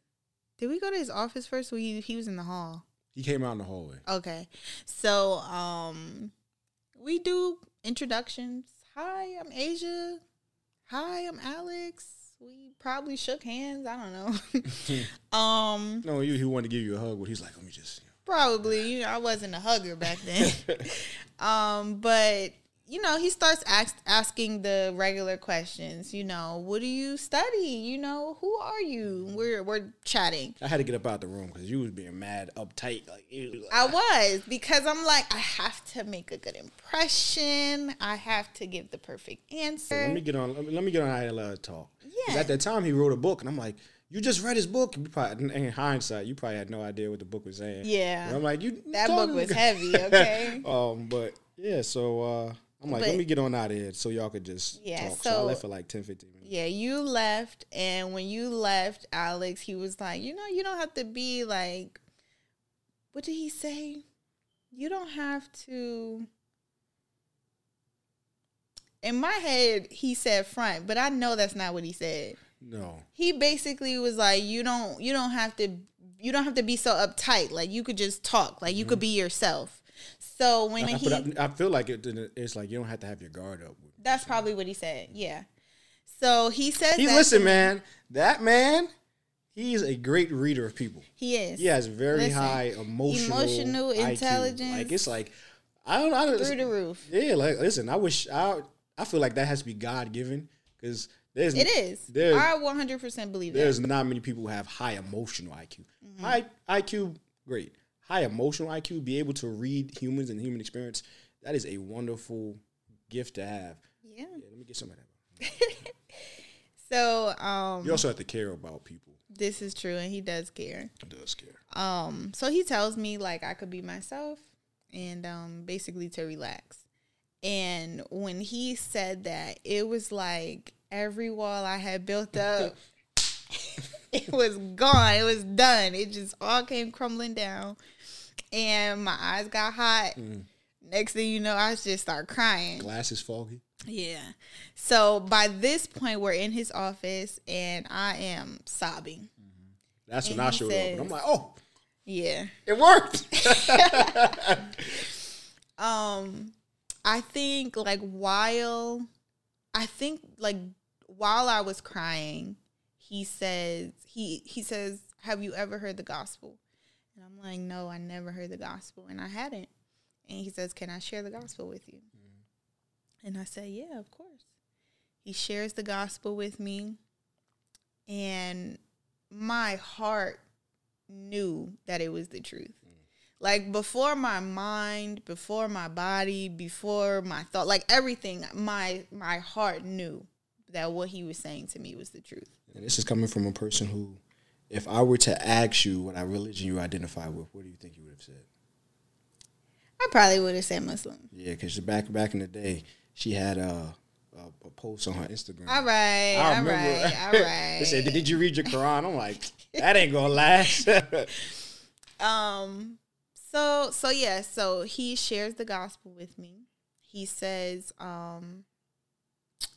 Did we go to his office first? He he was in the hall. He came out in the hallway. Okay. So um we do introductions. Hi, I'm Asia. Hi, I'm Alex. We probably shook hands. I don't know. um No, he, he wanted to give you a hug, but he's like, let me just. Probably. You know, I wasn't a hugger back then. um, but you know, he starts ask, asking the regular questions. You know, what do you study? You know, who are you? We're we're chatting. I had to get up out of the room because you was being mad, uptight. Like, was like, I was because I'm like, I have to make a good impression. I have to give the perfect answer. let me get on. Let me, let me get on ILL talk. 'Cause Yeah. At that time, he wrote a book, and I'm like, you just read his book. You probably, in hindsight, you probably had no idea what the book was saying. Yeah. And I'm like, you. that book was heavy. Okay. Um, but yeah, so uh, I'm like, But- let me get on out of here so y'all could just Yeah, talk. So, I left for like 10, 15 minutes. Yeah, you left, and when you left, Alex, he was like, you know, you don't have to be like, what did he say? You don't have to. In my head, he said front, but I know that's not what he said. No. He basically was like, you don't, you don't have to, you don't have to be so uptight. Like you could just talk. Like you could mm-hmm. be yourself. So when I, he, I, I feel like it, it's like you don't have to have your guard up. that's probably what he said. Yeah. So he says He that listen, man. That man, he's a great reader of people. He is. He has very Listen, high emotional, emotional IQ. intelligence Like it's like I don't, I don't through the roof. Yeah, like listen, I wish I I feel like that has to be God given because there's It is. I 100% believe that. there's not many people who have high emotional IQ. Mm-hmm. High IQ, great. High emotional IQ, be able to read humans and human experience. That is a wonderful gift to have. Yeah. Yeah, let me get some of that. So, um, You also have to care about people. this is true, and he does care. It does care. Um, so he tells me like I could be myself, and um, basically to relax. And when he said that, it was like every wall I had built up, it was gone. It was done. It just all came crumbling down, and my eyes got hot. Next thing you know, I just start crying. Glasses foggy. Yeah. So by this point, we're in his office, and I am sobbing. That's when I showed up. And I'm like, oh, Yeah. it worked. Um, I think like while I think like while I was crying, he says he he says, "Have you ever heard the gospel?" And I'm like, "No, I never heard the gospel, and I hadn't." And he says, "Can I share the gospel with you?" Mm-hmm. And I say, "Yeah, of course." He shares the gospel with me, and my heart knew that it was the truth. Mm. Like before my mind, before my body, before my thought, like everything, my my heart knew that what he was saying to me was the truth. And this is coming from a person who, if I were to ask you what religion you identify with, what do you think you would have said? I probably would have said Muslim. Yeah, because back back in the day, she had a, a, a post on her Instagram. All right, all remember. right, all right. they said, "Did you read your Quran?" I'm like, "That ain't gonna last." Um so so yeah, so he shares the gospel with me. He says um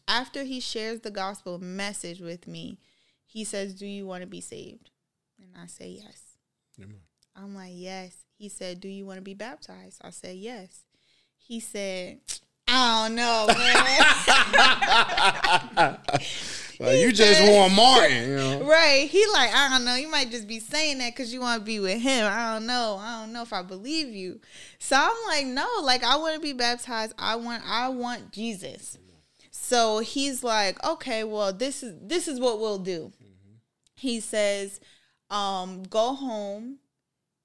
after he shares the gospel message with me, he says, "Do you want to be saved?" And I say, "Yes." I'm like, "Yes." He said, "Do you want to be baptized?" I said, "Yes." He said, "I don't know, man." Like, you just want Martin, you know. Right. He like, I don't know. You might just be saying that because you want to be with him. I don't know. I don't know if I believe you. So I'm like, no, like I want to be baptized. I want I want Jesus. So he's like, okay, well, this is this is what we'll do. Mm-hmm. He says, um, go home.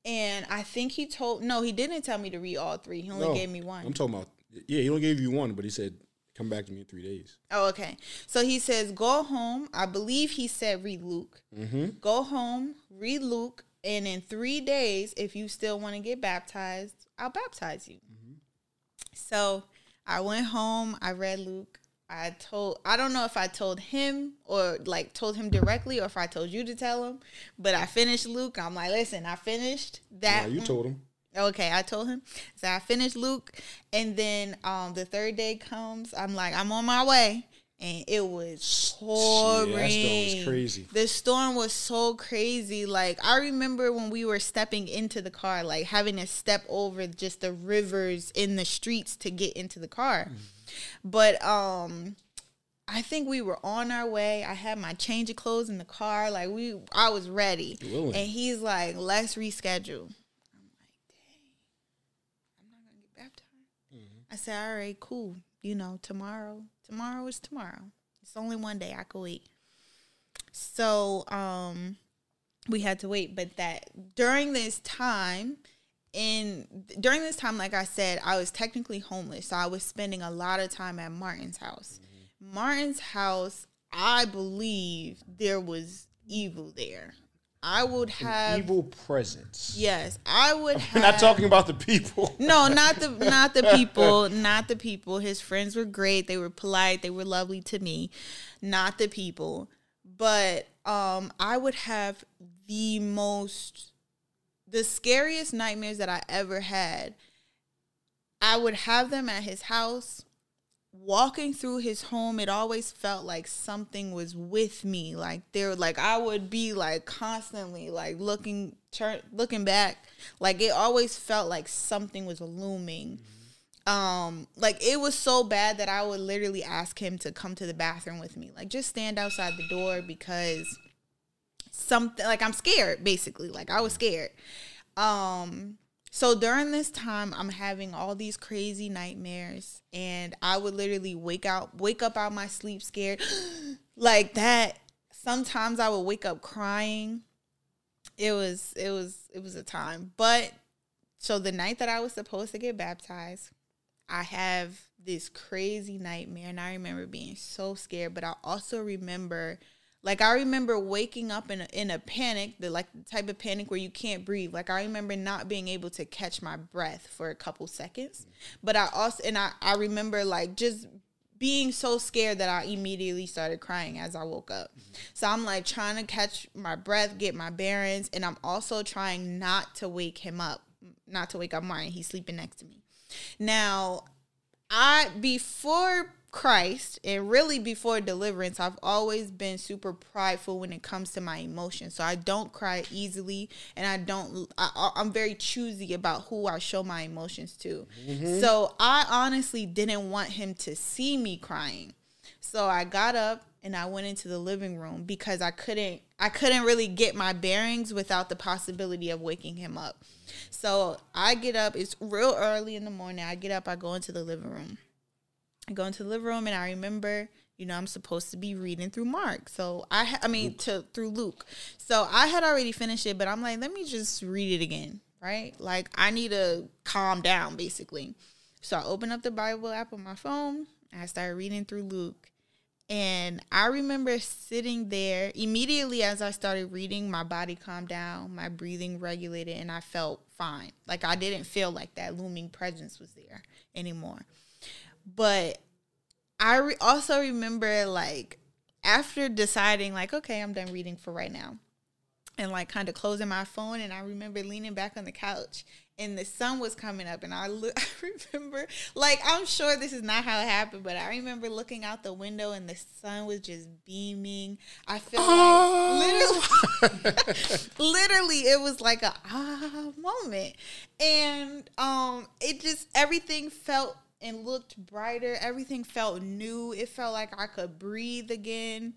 And I think he told no, he didn't tell me to read all three. He only no, gave me one. I'm talking about yeah, he only gave you one, but he said come back to me in three days. Oh, okay. So he says go home. I believe he said read Luke. Mm-hmm. Go home, read Luke, and in three days, if you still want to get baptized, I'll baptize you. Mm-hmm. So I went home. I read Luke. I told I don't know if I told him or like told him directly or if I told you to tell him, but I finished Luke. I'm like, listen, I finished that. Yeah, you told him. Okay, I told him. So I finished Luke, and then um the third day comes. I'm like, I'm on my way, and it was pouring. Yeah, that storm was crazy. The storm was so crazy. Like I remember when we were stepping into the car, like having to step over just the rivers in the streets to get into the car. Mm-hmm. But um I think we were on our way. I had my change of clothes in the car. Like we I was ready. And he's like, let's reschedule. I'm like, dang, I'm not gonna get baptized. Mm-hmm. I said, all right, cool. You know, tomorrow. Tomorrow is tomorrow. It's only one day I could wait. So um we had to wait. But that during this time, in during this time, like I said, I was technically homeless, so I was spending a lot of time at Martin's house. Mm-hmm. Martin's house, I believe there was evil there. I would have An evil presence. Yes, I would. We're not talking about the people. no, not the not the people, not the people. His friends were great. They were polite. They were lovely to me. Not the people, but um, I would have the most the scariest nightmares that I ever had, I would have them at his house. Walking through his home, it always felt like something was with me. Like there, like I would be like constantly like looking, turn, looking back. Like it always felt like something was looming. Um, like it was so bad that I would literally ask him to come to the bathroom with me. Like just stand outside the door because something like I'm scared basically. Like I was scared. Um so during this time I'm having all these crazy nightmares and I would literally wake out wake up out my sleep scared. Like that sometimes I would wake up crying. It was it was it was a time. But so the night that I was supposed to get baptized I have this crazy nightmare and I remember being so scared but I also remember like I remember waking up in a, in a panic, the like type of panic where you can't breathe. Like I remember not being able to catch my breath for a couple seconds. But I also and I I remember like just being so scared that I immediately started crying as I woke up. So I'm like trying to catch my breath, get my bearings, and I'm also trying not to wake him up, not to wake up Martin. He's sleeping next to me. Now, I before Christ and really before deliverance, I've always been super prideful when it comes to my emotions. So I don't cry easily, and I don't. I, am very choosy about who I show my emotions to. Mm-hmm. So I honestly didn't want him to see me crying. So I got up and I went into the living room because I couldn't. I couldn't really get my bearings without the possibility of waking him up. So I get up. It's real early in the morning. I get up. I go into the living room I go into the living room and I remember, you know, I'm supposed to be reading through Mark. So I, I mean, to through Luke. So I had already finished it, but I'm like, let me just read it again, right? Like I need to calm down, basically. So I open up the Bible app on my phone I started reading through Luke. And I remember sitting there immediately as I started reading, my body calmed down, my breathing regulated, and I felt fine. Like I didn't feel like that looming presence was there anymore. But I re- also remember like after deciding like okay, I'm done reading for right now. And like kind of closing my phone and I remember leaning back on the couch and the sun was coming up and I, look, I remember like I'm sure this is not how it happened but I remember looking out the window and the sun was just beaming I feel oh. like literally literally it was like a ah moment and um it just everything felt and looked brighter. Everything felt new. It felt like I could breathe again.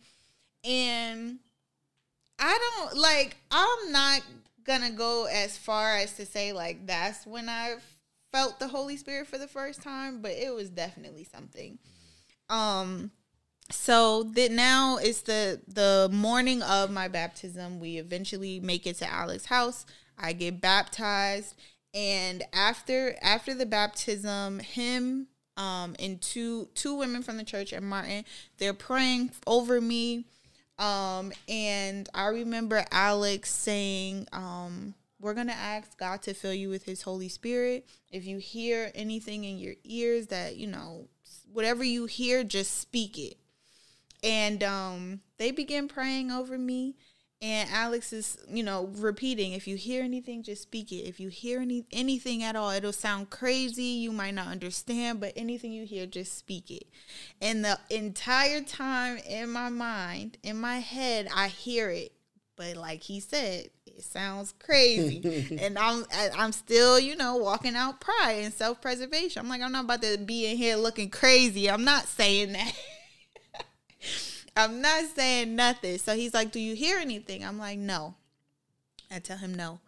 And I don't like, I'm not gonna go as far as to say, like, that's when I felt the Holy Spirit for the first time, but it was definitely something. Um, so that now it's the the morning of my baptism. We eventually make it to Alex's house. I get baptized, and after after the baptism, him um and two two women from the church and Martin, they're praying over me. Um, and I remember Alex saying, um, we're going to ask God to fill you with his Holy Spirit. If you hear anything in your ears that, you know, whatever you hear, just speak it. And um, they begin praying over me. And Alex is, you know, repeating, if you hear anything, just speak it. If you hear any anything at all, it'll sound crazy. You might not understand, but anything you hear, just speak it. And the entire time in my mind, in my head, I hear it. But like he said, it sounds crazy. and I'm I'm still, you know, walking out pride and self-preservation. I'm like, I'm not about to be in here looking crazy. I'm not saying that. I'm not saying nothing. So he's like, Do you hear anything? I'm like, No. I tell him no.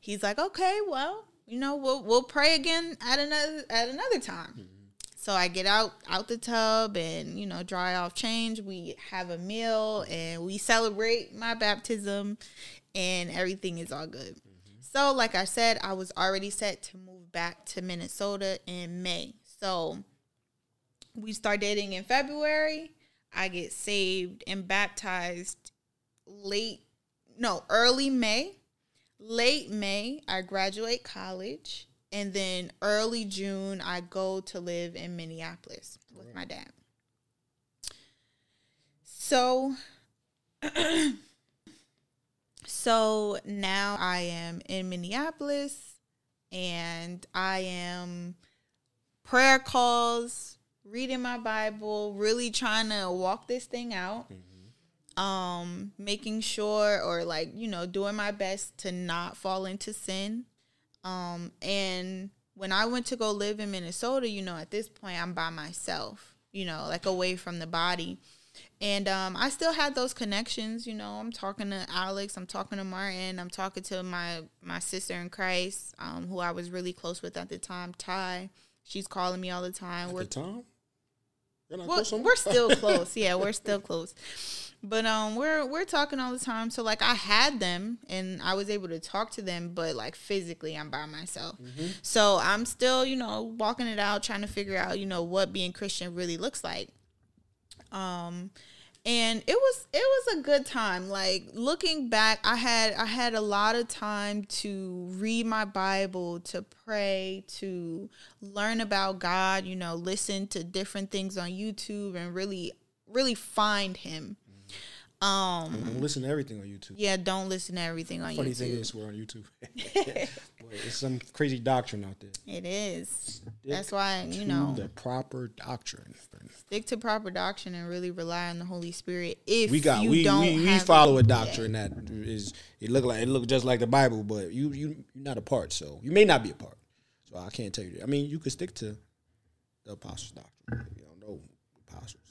He's like, Okay, well, you know, we'll we'll pray again at another at another time. Mm-hmm. So I get out out the tub and you know dry off, change. We have a meal and we celebrate my baptism, and everything is all good. Mm-hmm. So like I said, I was already set to move back to Minnesota in May. So we start dating in February. I get saved and baptized late, no, early May. Late May, I graduate college. And then early June, I go to live in Minneapolis with my dad. So, so now I am in Minneapolis and I am prayer calls reading my Bible, really trying to walk this thing out. Mm-hmm. Um, making sure or like, you know, doing my best to not fall into sin. Um, and when I went to go live in Minnesota, you know, at this point I'm by myself, you know, like away from the body. And um, I still had those connections, you know. I'm talking to Alex, I'm talking to Martin, I'm talking to my my sister in Christ, um, who I was really close with at the time, Ty. She's calling me all the time. At we're, the time? Well, we're still close. Yeah, we're still close. But um we're we're talking all the time. So like I had them and I was able to talk to them, but like physically I'm by myself. Mm-hmm. So I'm still, you know, walking it out, trying to figure out, you know, what being Christian really looks like. Um and it was it was a good time. Like looking back i had i had a lot of time to read my bible to pray to learn about god you know listen to different things on youtube and really really find him um, don't listen to everything on YouTube. Yeah, don't listen to everything on Funny YouTube. Funny thing is, we're on YouTube. it's some crazy doctrine out there. It is. Stick That's why you know the proper doctrine. Stick to proper doctrine and really rely on the Holy Spirit. If we got, we, we, we follow a doctrine that is it look like it look just like the Bible, but you you you're not a part, so you may not be a part. So I can't tell you. That. I mean, you could stick to the apostles' doctrine. You don't know apostles.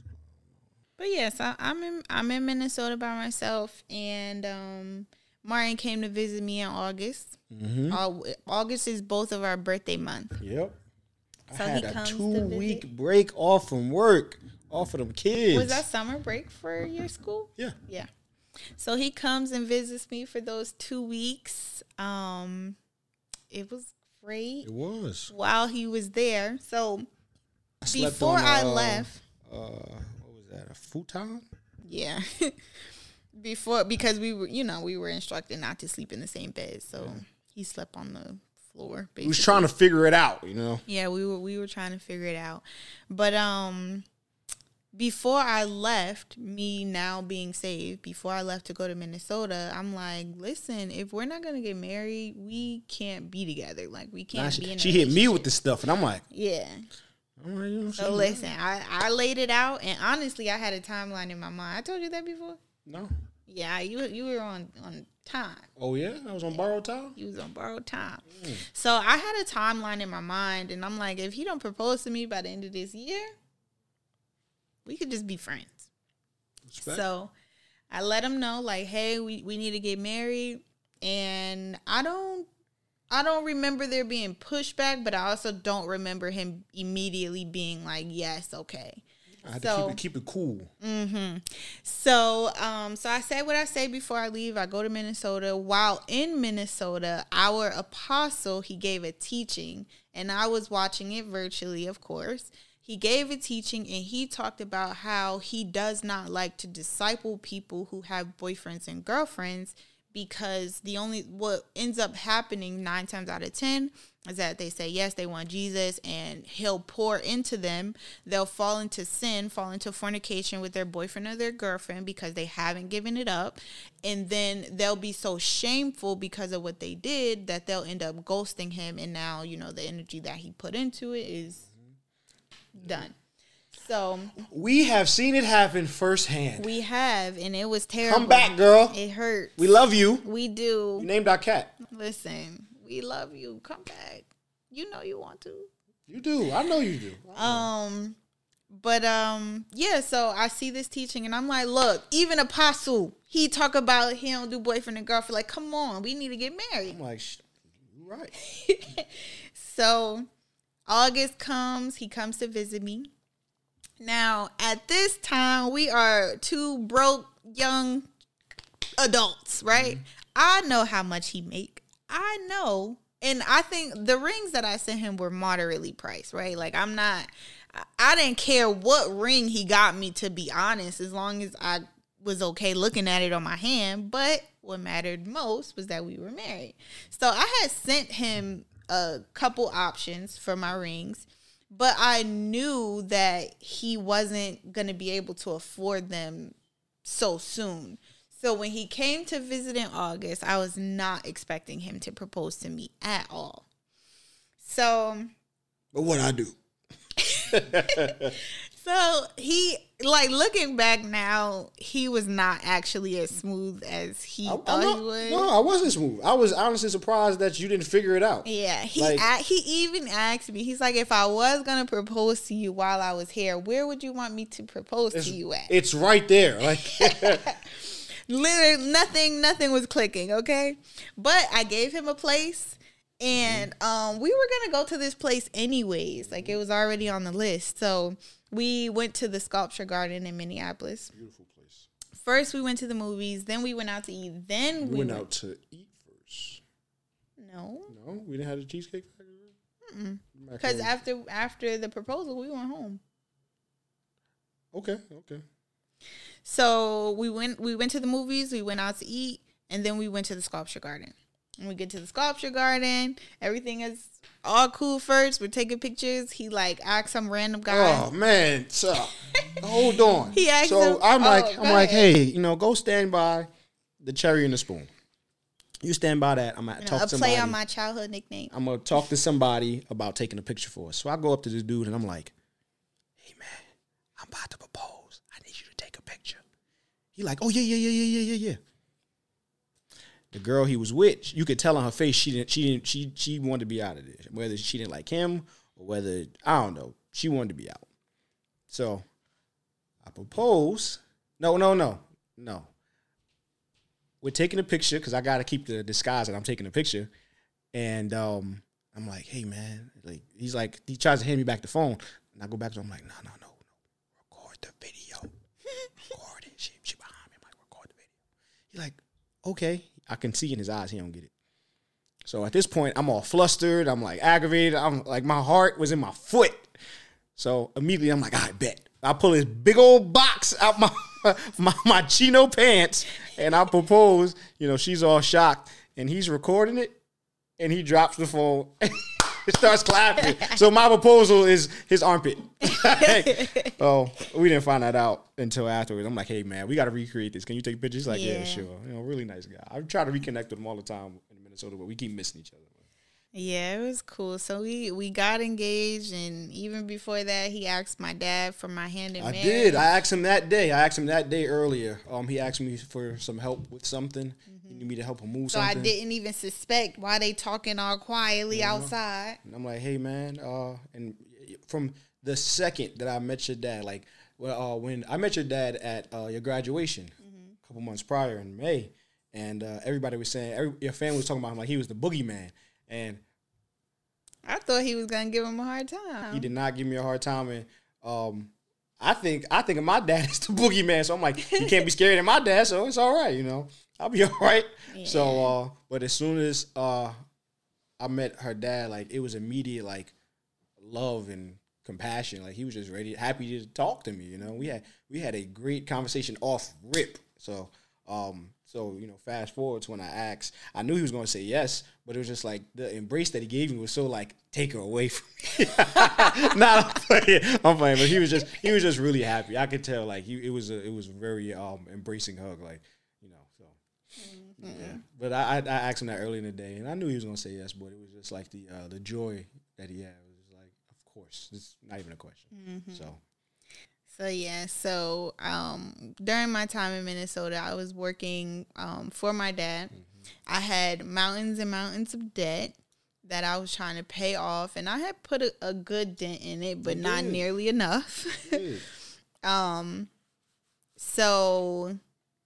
But yes, I, am in I'm in Minnesota by myself, and um, Martin came to visit me in August. Mm-hmm. August is both of our birthday month. Yep. So I had a two week break off from work, off of them kids. Was that summer break for your school? Yeah. Yeah. So he comes and visits me for those two weeks. Um, it was great. It was while he was there. So I before on, I uh, left, uh, that a futon? Yeah. Before because we were, you know, we were instructed not to sleep in the same bed, so yeah. he slept on the floor. Basically. He was trying to figure it out, you know. Yeah, we were we were trying to figure it out, but um, before I left, me now being saved, before I left to go to Minnesota, I'm like, listen, if we're not gonna get married, we can't be together. Like we can't. Nah, she, she hit me with the stuff, and I'm like, yeah. So listen, I, I laid it out, and honestly, I had a timeline in my mind. I told you that before. No. Yeah, you you were on on time. Oh yeah, I was on borrowed time. You was on borrowed time. Mm. So I had a timeline in my mind, and I'm like, if he don't propose to me by the end of this year, we could just be friends. Respect. So I let him know, like, hey, we we need to get married, and I don't I don't remember there being pushback, but I also don't remember him immediately being like, "Yes, okay." I had So- to keep it, keep it cool. So, um, so I said what I say before I leave. I go to Minnesota. While in Minnesota, our apostle he gave a teaching, and I was watching it virtually, of course. He gave a teaching, and he talked about how he does not like to disciple people who have boyfriends and girlfriends because the only what ends up happening nine times out of ten is that they say yes they want jesus and he'll pour into them. They'll fall into sin fall into fornication with their boyfriend or their girlfriend because they haven't given it up. And then they'll be so shameful because of what they did that they'll end up ghosting him. And now you know the energy that he put into it is mm-hmm. done so We have seen it happen firsthand. we have and it was terrible Come back, girl. it hurt We love you. we do You named our cat. Listen, we love you. Come back. You know you want to. You do. I know you do. Um, but um, yeah. So I see this teaching, and I'm like, look, even apostle, he talk about he don't do boyfriend and girlfriend. Like, come on, we need to get married. I'm like, right. So August comes, he comes to visit me. Now, at this time, we are two broke young adults, right? Mm-hmm. I know how much he make. I know. And I think the rings that I sent him were moderately priced, right? Like I'm not I- I didn't care what ring he got me to be honest, as long as I was okay looking at it on my hand, but what mattered most was that we were married. So I had sent him a couple options for my rings, but I knew that he wasn't going to be able to afford them so soon. So when he came to visit in August, I was not expecting him to propose to me at all. So But what I do? so he like looking back now, he was not actually as smooth as he I, thought I'm he was. no, I wasn't smooth. I was honestly surprised that you didn't figure it out. Yeah, he Like- a- he even asked me. He's like, if I was gonna propose to you while I was here, where would you want me to propose to you at? it's right there. Like literally nothing nothing was clicking okay but i gave him a place and um we were gonna go to this place anyways like it was already on the list so we went to the sculpture garden in minneapolis beautiful place. first we went to the movies then we went out to eat then We we, went went out to eat first. no No, we didn't have the cheesecake factory. because after after the proposal we went home okay, okay. So we went we went to the movies, we went out to eat, and then we went to the sculpture garden. And we get to the sculpture garden, everything is all cool first. We're taking pictures. He like asked some random guy. Oh man, so hold on. He asked so him- I'm oh, like, go I'm like, hey, you know, go stand by the cherry and the spoon. You stand by that. I'm gonna You know, talk to somebody. play on my childhood nickname. I'm gonna talk to somebody about taking a picture for us. So I go up to this dude and I'm like, "Hey man, I'm about to propose. I need you to take a picture." He like, "Oh yeah, yeah, yeah, yeah, yeah, yeah, yeah." The girl he was with, you could tell on her face she didn't, she didn't, she she wanted to be out of this. Whether she didn't like him or whether I don't know, she wanted to be out. So I propose. No, no, no, no. We're taking a picture because I got to keep the disguise that I'm taking a picture. And um, I'm like, hey man, like he's like, he tries to hand me back the phone, and I go back to him I'm like, no, no, no, no, record the video, record it. She, she behind me, I'm like, record the video. He's like, okay. I can see in his eyes he don't get it. So at this point, I'm all flustered. I'm like aggravated. I'm like, my heart was in my foot. So immediately, I'm like, I bet. I pull this big old box out my my, my chino pants, and I propose. You know, she's all shocked, and he's recording it, and he drops the phone. starts clapping. So my proposal is his armpit. oh, we didn't find that out until afterwards. I'm like, hey man, we got to recreate this. Can you take pictures? He's like, yeah. Yeah. sure. You know, really nice guy. I try to reconnect with him all the time in Minnesota, but we keep missing each other. Yeah, it was cool. So we we got engaged, and even before that, he asked my dad for my hand in I marriage. I did. I asked him that day. I asked him that day earlier. Um, he asked me for some help with something. He needed me to help him move so I didn't even suspect why they talking all quietly outside. And I'm like, hey man, uh, and from the second that I met your dad, like, well, uh, when I met your dad at uh, your graduation a couple months prior in May, and uh, everybody was saying, every, your family was talking about him like he was the boogeyman, and I thought he was gonna give him a hard time. he did not give me a hard time, and um, I think I think my dad as the boogeyman, so I'm like, you can't be scared of my dad, so it's all right, you know. I'll be all right. Yeah. So, uh, but as soon as uh, I met her dad, like it was immediate, like love and compassion. Like he was just ready, happy to talk to me. You know, we had we had a great conversation off rip. So, um, so you know, fast forward to when I asked, I knew he was going to say yes, but it was just like the embrace that he gave me was so like take her away from me. Not I'm playing, I'm playing, but he was just he was just really happy. I could tell like he it was a it was a very um embracing hug, like you know. So mm-hmm. yeah, but I, I I asked him that early in the day, and I knew he was going to say yes, but it was just like the uh, the joy that he had It was like, of course. It's not even a question. Mm-hmm. So. So yeah, so um, during my time in Minnesota, I was working um, for my dad. Mm-hmm. I had mountains and mountains of debt that I was trying to pay off, and I had put a, a good dent in it, but not nearly enough. um, so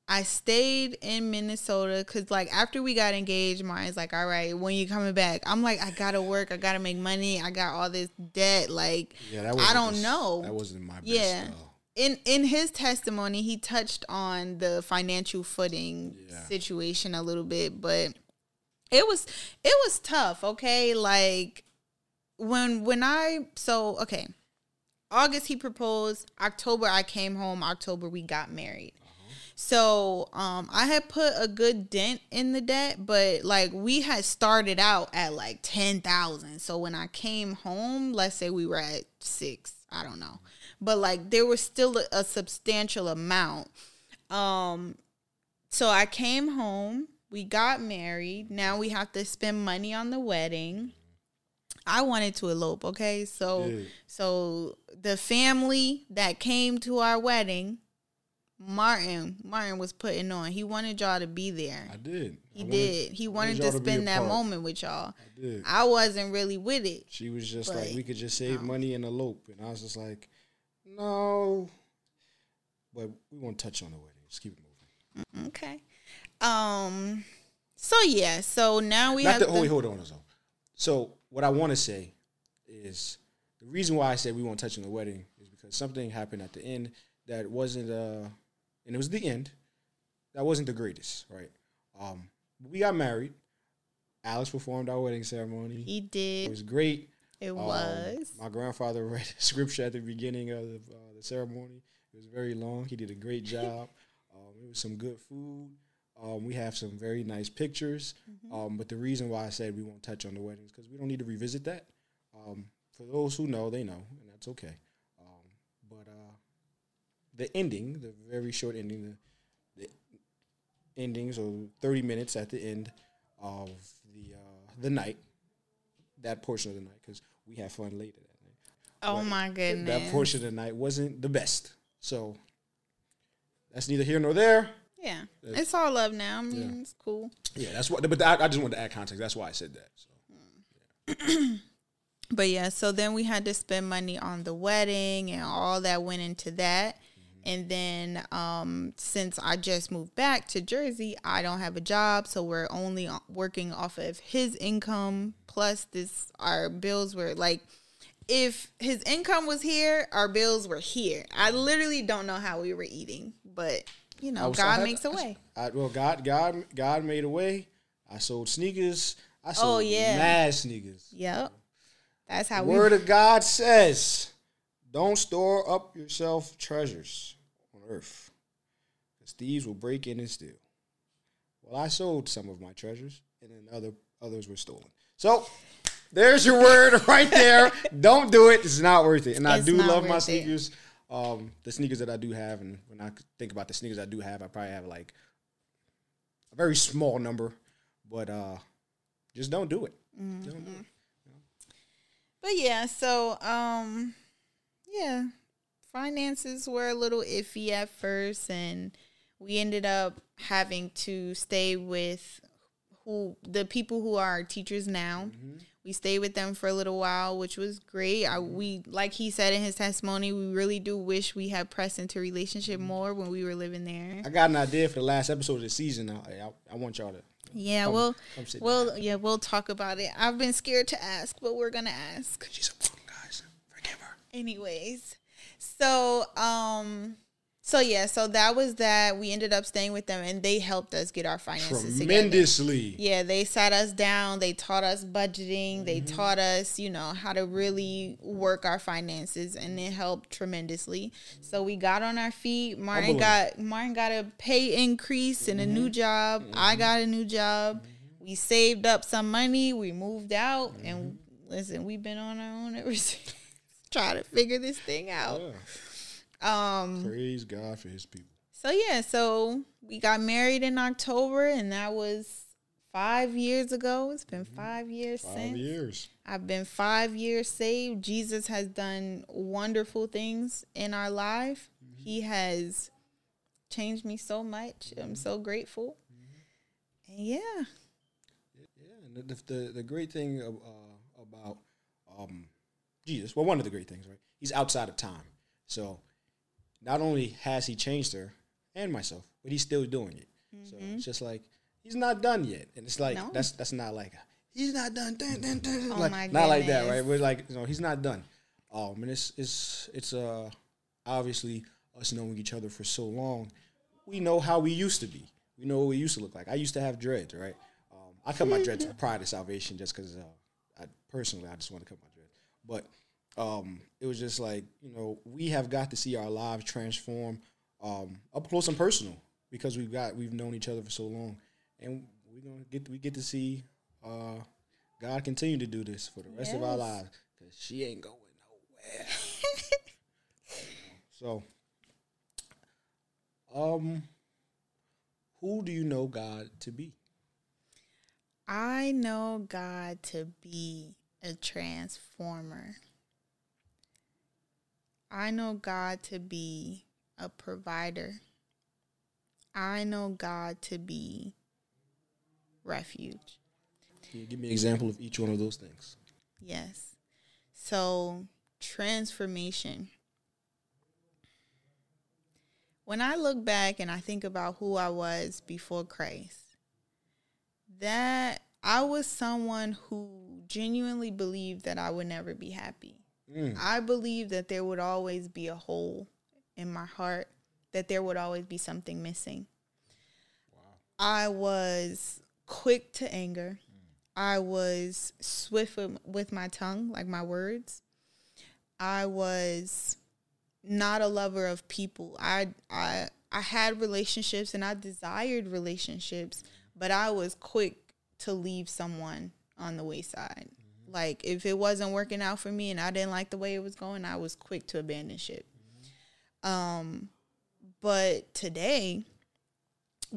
I stayed in Minnesota because, like, after we got engaged, Martin's like, "All right, when you coming back?" I'm like, "I gotta work. I gotta make money. I got all this debt. Like, yeah, I don't know. That wasn't my best. Yeah. In in his testimony, he touched on the financial footing yeah. situation a little bit, but it was it was tough. Okay, like when when I so okay, August he proposed. October I came home. October we got married. So um, I had put a good dent in the debt, but like we had started out at like ten thousand. So when I came home, let's say we were at six, I don't know, but like there was still a, a substantial amount. Um, so I came home. We got married. Now we have to spend money on the wedding. I wanted to elope, okay? So yeah. so the family that came to our wedding Martin Martin was putting on. He wanted y'all to be there. I did. He I did. He wanted, wanted to spend that moment with y'all. I did. I wasn't really with it. She was just like, we could just save no. money and elope, and I was just like, no. But we won't touch on the wedding. Just keep it moving. Okay. Um. So yeah. So now we Not have. The, wait, hold on. So, so what I want to say is the reason why I said we won't touch on the wedding is because something happened at the end that wasn't uh and it was the end. That wasn't the greatest, right? Um, we got married. Alex performed our wedding ceremony. He did. It was great. It um, was. My grandfather read scripture at the beginning of the, uh, the, ceremony. It was very long. He did a great job. um, it was some good food. Um, we have some very nice pictures. Mm-hmm. Um, but the reason why I said we won't touch on the weddings because we don't need to revisit that. Um, for those who know, they know, and that's okay. The ending, the very short ending, the, the endings or 30 minutes at the end of the uh, the night, that portion of the night, because we had fun later that night. Oh but my goodness! That portion of the night wasn't the best, so that's neither here nor there. Yeah, it's, it's all love now. I mean, yeah. it's cool. Yeah, that's what. But I, I, just wanted to add context. That's why I said that. So. Yeah. but yeah, so then we had to spend money on the wedding and all that went into that. And then um, since I just moved back to Jersey, I don't have a job, so we're only working off of his income plus this. Our bills were like, if his income was here, our bills were here. I literally don't know how we were eating, but you know, was, God had, makes a way. I, well, God, God, God made a way. I sold sneakers. I sold oh, yeah. mad sneakers. Yep. That's how the we. Word of God says, "Don't store up yourself treasures." Earth. Because thieves will break in and steal. Well, I sold some of my treasures, and then other others were stolen. So there's your word right there. Don't do it. It's not worth it. And it's I do love my sneakers. Um, the sneakers that I do have, and when I think about the sneakers I do have, I probably have like a very small number, but uh, just don't do it. Mm-hmm. Don't do it. But yeah, so um, yeah, finances were a little iffy at first and we ended up having to stay with who the people who are our teachers now. Mm-hmm. We stayed with them for a little while, which was great. I, we like he said in his testimony, we really do wish we had pressed into relationship mm-hmm. more when we were living there. I got an idea for the last episode of the season. I, I, I want y'all to. Yeah, come, well, come well, yeah, we'll talk about it. I've been scared to ask, but we're gonna ask. She's a punk, guys. Forgive her. Anyways, So, um, so yeah, so that was that. We ended up staying with them, and they helped us get our finances together. Tremendously. Yeah, they sat us down. They taught us budgeting. They Mm-hmm. taught us, you know, how to really work our finances, and it helped tremendously. So we got on our feet. Martin Humbling. got Martin got a pay increase and a Mm-hmm. new job. I got a new job. We saved up some money. We moved out, Mm-hmm. and listen, we've been on our own ever since. Trying to figure this thing out. Yeah. Um. Praise God for his people. So yeah, so we got married in October, and that was five years ago. It's been five years Five since. years. I've been five years saved. Jesus has done wonderful things in our life. He has changed me so much. I'm so grateful. And yeah, Yeah, and the, the the great thing uh, about um, Jesus, well, one of the great things, right? He's outside of time. So not only has he changed her and myself, but he's still doing it. So it's just like he's not done yet, and it's like No. that's that's not like he's not done. dun, dun, dun, Oh like, my not like that, right? We're like, you know, he's not done. Um, and it's it's it's uh obviously us knowing each other for so long, we know how we used to be. We know what we used to look like. I used to have dreads, right? Um, I cut my dreads prior to salvation just because uh, I personally I just want to cut my dreads. But um, it was just like you know we have got to see our lives transform um, up close and personal because we've got we've known each other for so long, and we're gonna get we get to see uh, God continue to do this for the rest of our lives because she ain't going nowhere. so, um, who do you know God to be? I know God to be a transformer. I know God to be a provider. I know God to be refuge. Can you give me an example of each one of those things? Yes. So, transformation. When I look back and I think about who I was before Christ, that I was someone who genuinely believed that I would never be happy. Mm. I believed that there would always be a hole in my heart, that there would always be something missing. Wow. I was quick to anger. I was swift with, with my tongue, like my words. I was not a lover of people. I I I had relationships and I desired relationships, but I was quick to leave someone on the wayside. Like if it wasn't working out for me and I didn't like the way it was going, I was quick to abandon ship. Um but today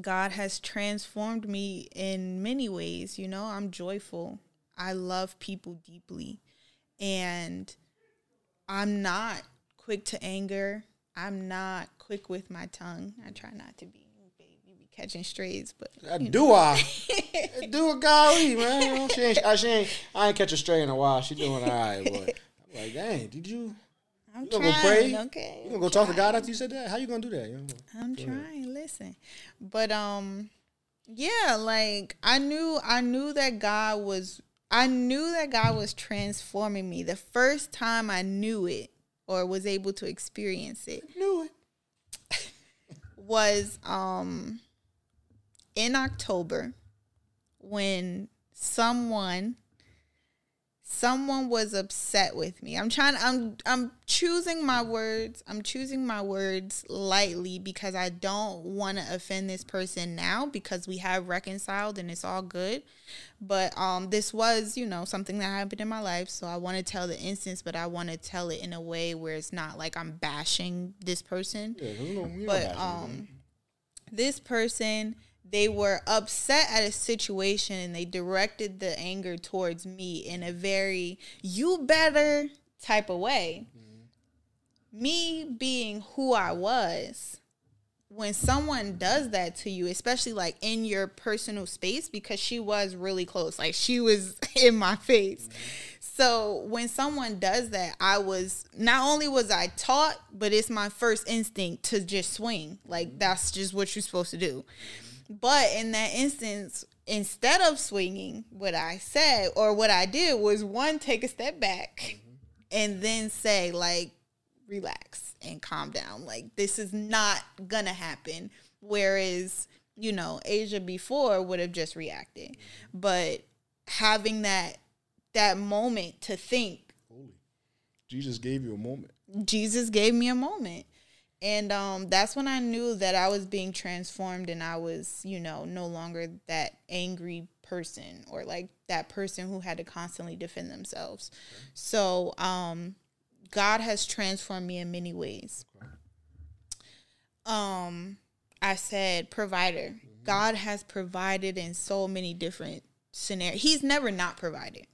God has transformed me in many ways, you know. I'm joyful. I love people deeply. And I'm not quick to anger. I'm not quick with my tongue. I try not to be. Babe, you be catching strays, but do I? do a golly, man. She ain't, I, she ain't, I ain't catch a stray in a while. She doing all right, but I'm like, dang, did you? I'm You gonna go trying. pray? Okay, You gonna go talk to God after you said that? How you gonna do that? You know? I'm trying. Listen, but um, yeah, like I knew, I knew that God was, I knew that God was transforming me. The first time I knew it or was able to experience it Knew it. was um in October when someone someone was upset with me. I'm trying I'm I'm choosing my words. I'm choosing my words lightly because I don't want to offend this person now because we have reconciled and it's all good. But um this was, you know, something that happened in my life, so I want to tell the instance, but I want to tell it in a way where it's not like I'm bashing this person Yeah, 'cause you know, you know but um this person they were upset at a situation and they directed the anger towards me in a very you better type of way. Mm-hmm. Me being who i was when someone does that to you especially like in your personal space because she was really close like she was in my face. Mm-hmm. So when someone does that, I was not only was I taught, but it's my first instinct to just swing. Like mm-hmm. that's just what you're supposed to do. But in that instance, instead of swinging, what I said or what I did was one take a step back mm-hmm. and then say like relax and calm down. Like this is not gonna happen. Whereas, you know, Asia before would have just reacted. Mm-hmm. But having that that moment to think Holy. Jesus gave you a moment. Jesus gave me a moment. And um, that's when I knew that I was being transformed and I was, you know, no longer that angry person or like that person who had to constantly defend themselves. Okay. So um, God has transformed me in many ways. Okay. Um, I said provider. Mm-hmm. God has provided in so many different scenarios. He's never not provided.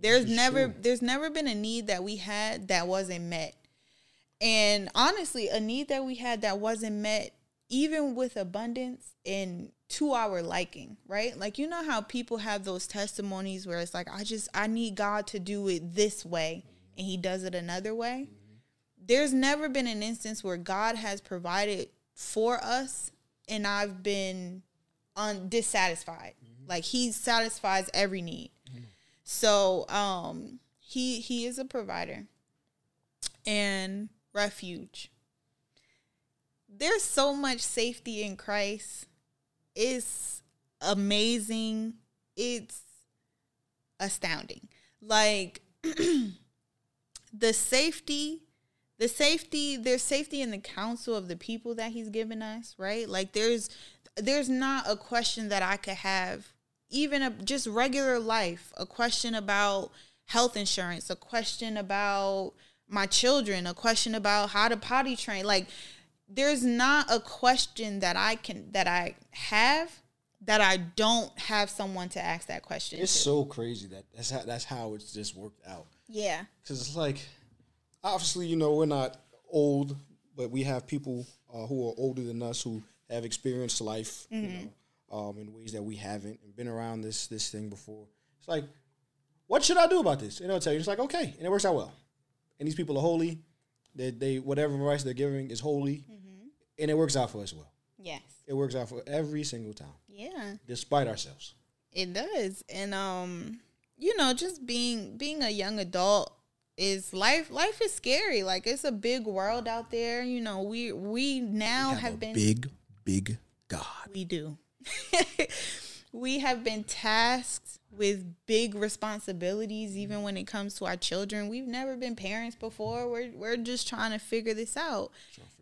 There's never sure. there's never been a need that we had that wasn't met. And honestly, a need that we had that wasn't met even with abundance and to our liking, right? Like you know how people have those testimonies where it's like I just I need God to do it this way and he does it another way. There's never been an instance where God has provided for us and I've been un- dissatisfied. Like he satisfies every need. So, um he he is a provider and refuge. There's so much safety in Christ. It's amazing. It's astounding. Like the safety the safety there's safety in the counsel of the people that he's given us right like there's there's not a question that i could have even a just regular life a question about health insurance a question about my children a question about how to potty train like there's not a question that i can that i have that i don't have someone to ask that question it's to. so crazy that that's how that's how it's just worked out yeah because it's like obviously, you know, we're not old, but we have people uh, who are older than us who have experienced life, mm-hmm. you know, um, in ways that we haven't and been around this this thing before. It's like, what should I do about this? And they'll tell you, it's like, okay, and it works out well. And these people are holy. They, they whatever advice they're giving is holy, mm-hmm. and it works out for us well. Yes, it works out for every single time. Yeah, despite ourselves, it does. And um, you know, just being being a young adult is life life is scary like it's a big world out there you know we we now we have, have been big big god we do we have been tasked with big responsibilities even when it comes to our children. We've never been parents before. We're we're just trying to figure this out.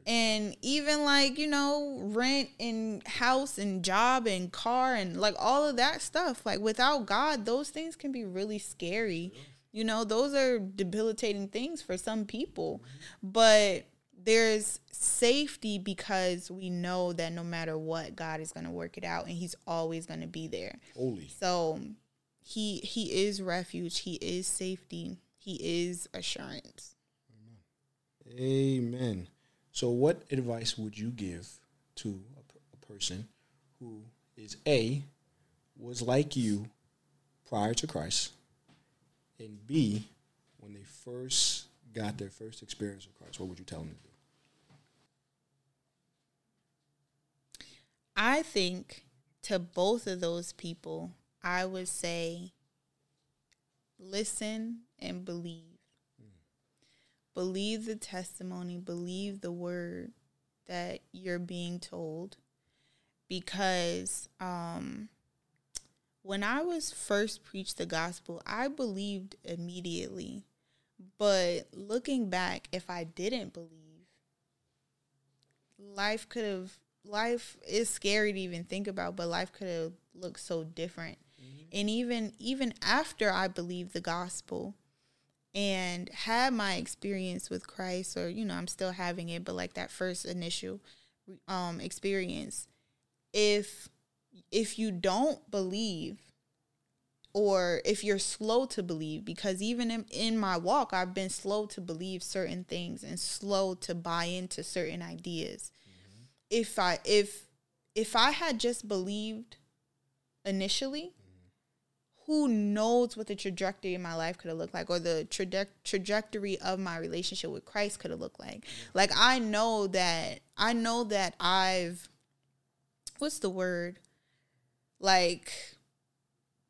And even like you know rent and house and job and car and like all of that stuff like without god those things can be really scary. You know, those are debilitating things for some people. But there's safety because we know that no matter what, God is going to work it out and he's always going to be there. Holy. So he he is refuge, he is safety, he is assurance. Amen. Amen. So what advice would you give to a, a person who is A was like you prior to Christ? And B, when they first got their first experience with Christ, what would you tell them to do? I think to both of those people, I would say listen and believe. Mm. Believe the testimony, believe the word that you're being told because um, when I was first preached the gospel, I believed immediately. But looking back, if I didn't believe, life could have life is scary to even think about, but life could have looked so different. Mm-hmm. And even even after I believed the gospel and had my experience with Christ or you know, I'm still having it, but like that first initial um experience, if if you don't believe or if you're slow to believe because even in, in, my walk i've been slow to believe certain things and slow to buy into certain ideas. If i if if i had just believed initially who knows what the trajectory of my life could have looked like or the traje- trajectory of my relationship with christ could have looked like like i know that i know that i've what's the word like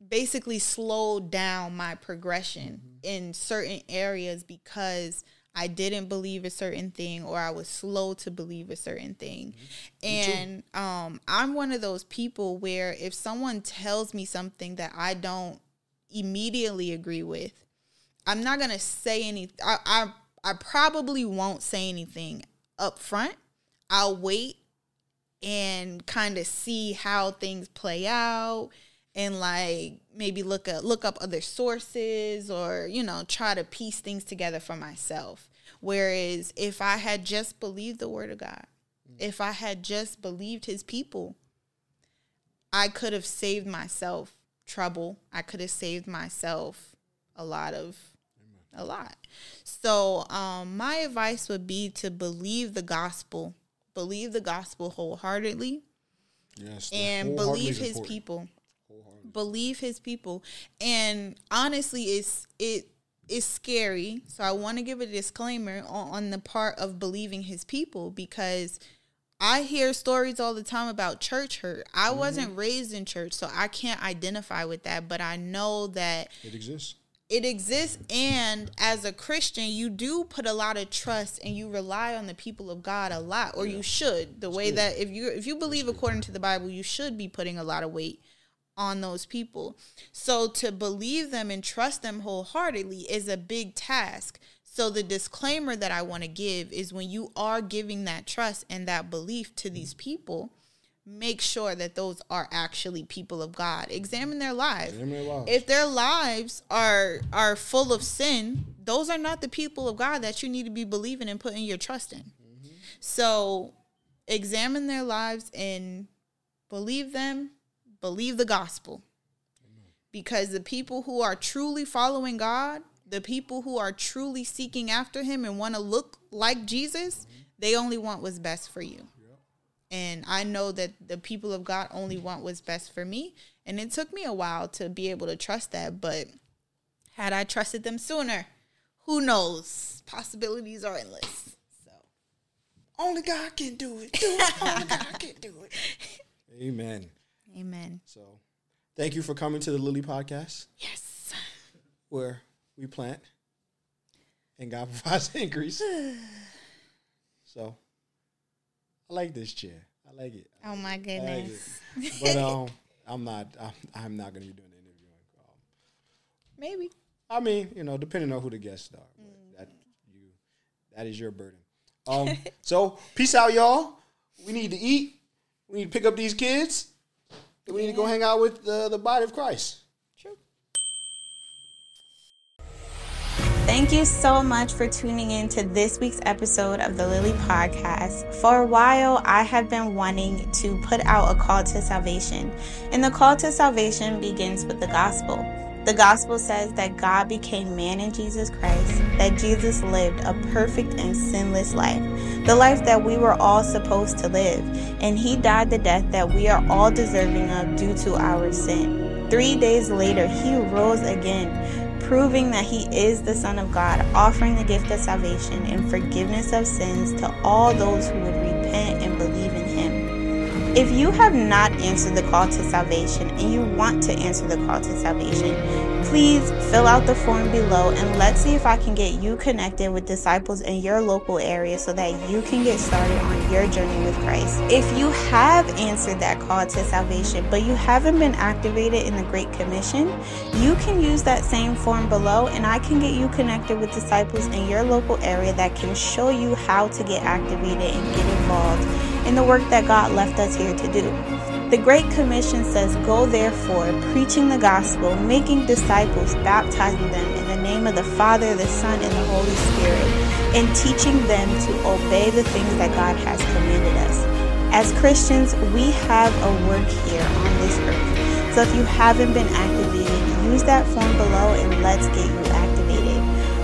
basically slowed down my progression mm-hmm. in certain areas because I didn't believe a certain thing or I was slow to believe a certain thing. Mm-hmm. And um, I'm one of those people where if someone tells me something that I don't immediately agree with, I'm not going to say anything. I, I, I probably won't say anything up front. I'll wait and kind of see how things play out and like maybe look up look up other sources or you know try to piece things together for myself whereas if i had just believed the word of god mm. if i had just believed his people i could have saved myself trouble i could have saved myself a lot of a lot so um my advice would be to believe the gospel believe the gospel wholeheartedly yes, and believe his important. people believe his people and honestly it's it is scary so i want to give a disclaimer on, on the part of believing his people because I hear stories all the time about church hurt. I mm-hmm. wasn't raised in church, so I can't identify with that, but I know that it exists. It exists and as a Christian, you do put a lot of trust and you rely on the people of God a lot or yeah. you should. The That's way good. that if you if you believe That's according good. to the Bible, you should be putting a lot of weight on those people. So to believe them and trust them wholeheartedly is a big task. So the disclaimer that I want to give is when you are giving that trust and that belief to these people, make sure that those are actually people of God. Examine their lives. Examine their lives. If their lives are are full of sin, those are not the people of God that you need to be believing and putting your trust in. Mm-hmm. So examine their lives and believe them believe the gospel. Because the people who are truly following God, the people who are truly seeking after him and want to look like Jesus, they only want what's best for you. And I know that the people of God only want what's best for me. And it took me a while to be able to trust that. But had I trusted them sooner, who knows? Possibilities are endless. So only God can do it. Do it. only God can do it. Amen. Amen. So, thank you for coming to the Lily Podcast. Yes. Where we plant and God provides increase. so, I like this chair. I like it. oh my goodness. Like but um, I'm not. I'm, I'm not going to be doing the interviewing. Um, Maybe. I mean, you know, depending on who the guests are, mm. that you, that is your burden. Um, so peace out, y'all. We need to eat. We need to pick up these kids we need to go hang out with the, the body of Christ. True. Thank you so much for tuning in to this week's episode of the Lily Podcast. For a while, I have been wanting to put out a call to salvation, and the call to salvation begins with the gospel. The gospel says that God became man in Jesus Christ, that Jesus lived a perfect and sinless life, the life that we were all supposed to live, and he died the death that we are all deserving of due to our sin. Three days later, he rose again, proving that he is the Son of God, offering the gift of salvation and forgiveness of sins to all those who would repent and believe. If you have not answered the call to salvation and you want to answer the call to salvation, please fill out the form below and let's see if I can get you connected with disciples in your local area so that you can get started on your journey with Christ. If you have answered that call to salvation but you haven't been activated in the Great Commission, you can use that same form below and I can get you connected with disciples in your local area that can show you how to get activated and get involved in the work that God left us here to do. The Great Commission says, Go therefore, preaching the gospel, making disciples, baptizing them in the name of the Father, the Son, and the Holy Spirit, and teaching them to obey the things that God has commanded us. As Christians, we have a work here on this earth. So if you haven't been activated, use that form below and let's get you activated.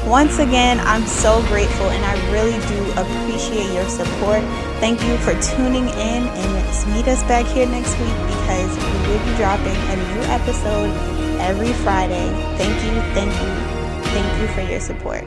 Once again, I'm so grateful and I really do appreciate your support. Thank you for tuning in and meet us back here next week because we will be dropping a new episode every Friday. Thank you, thank you, thank you for your support.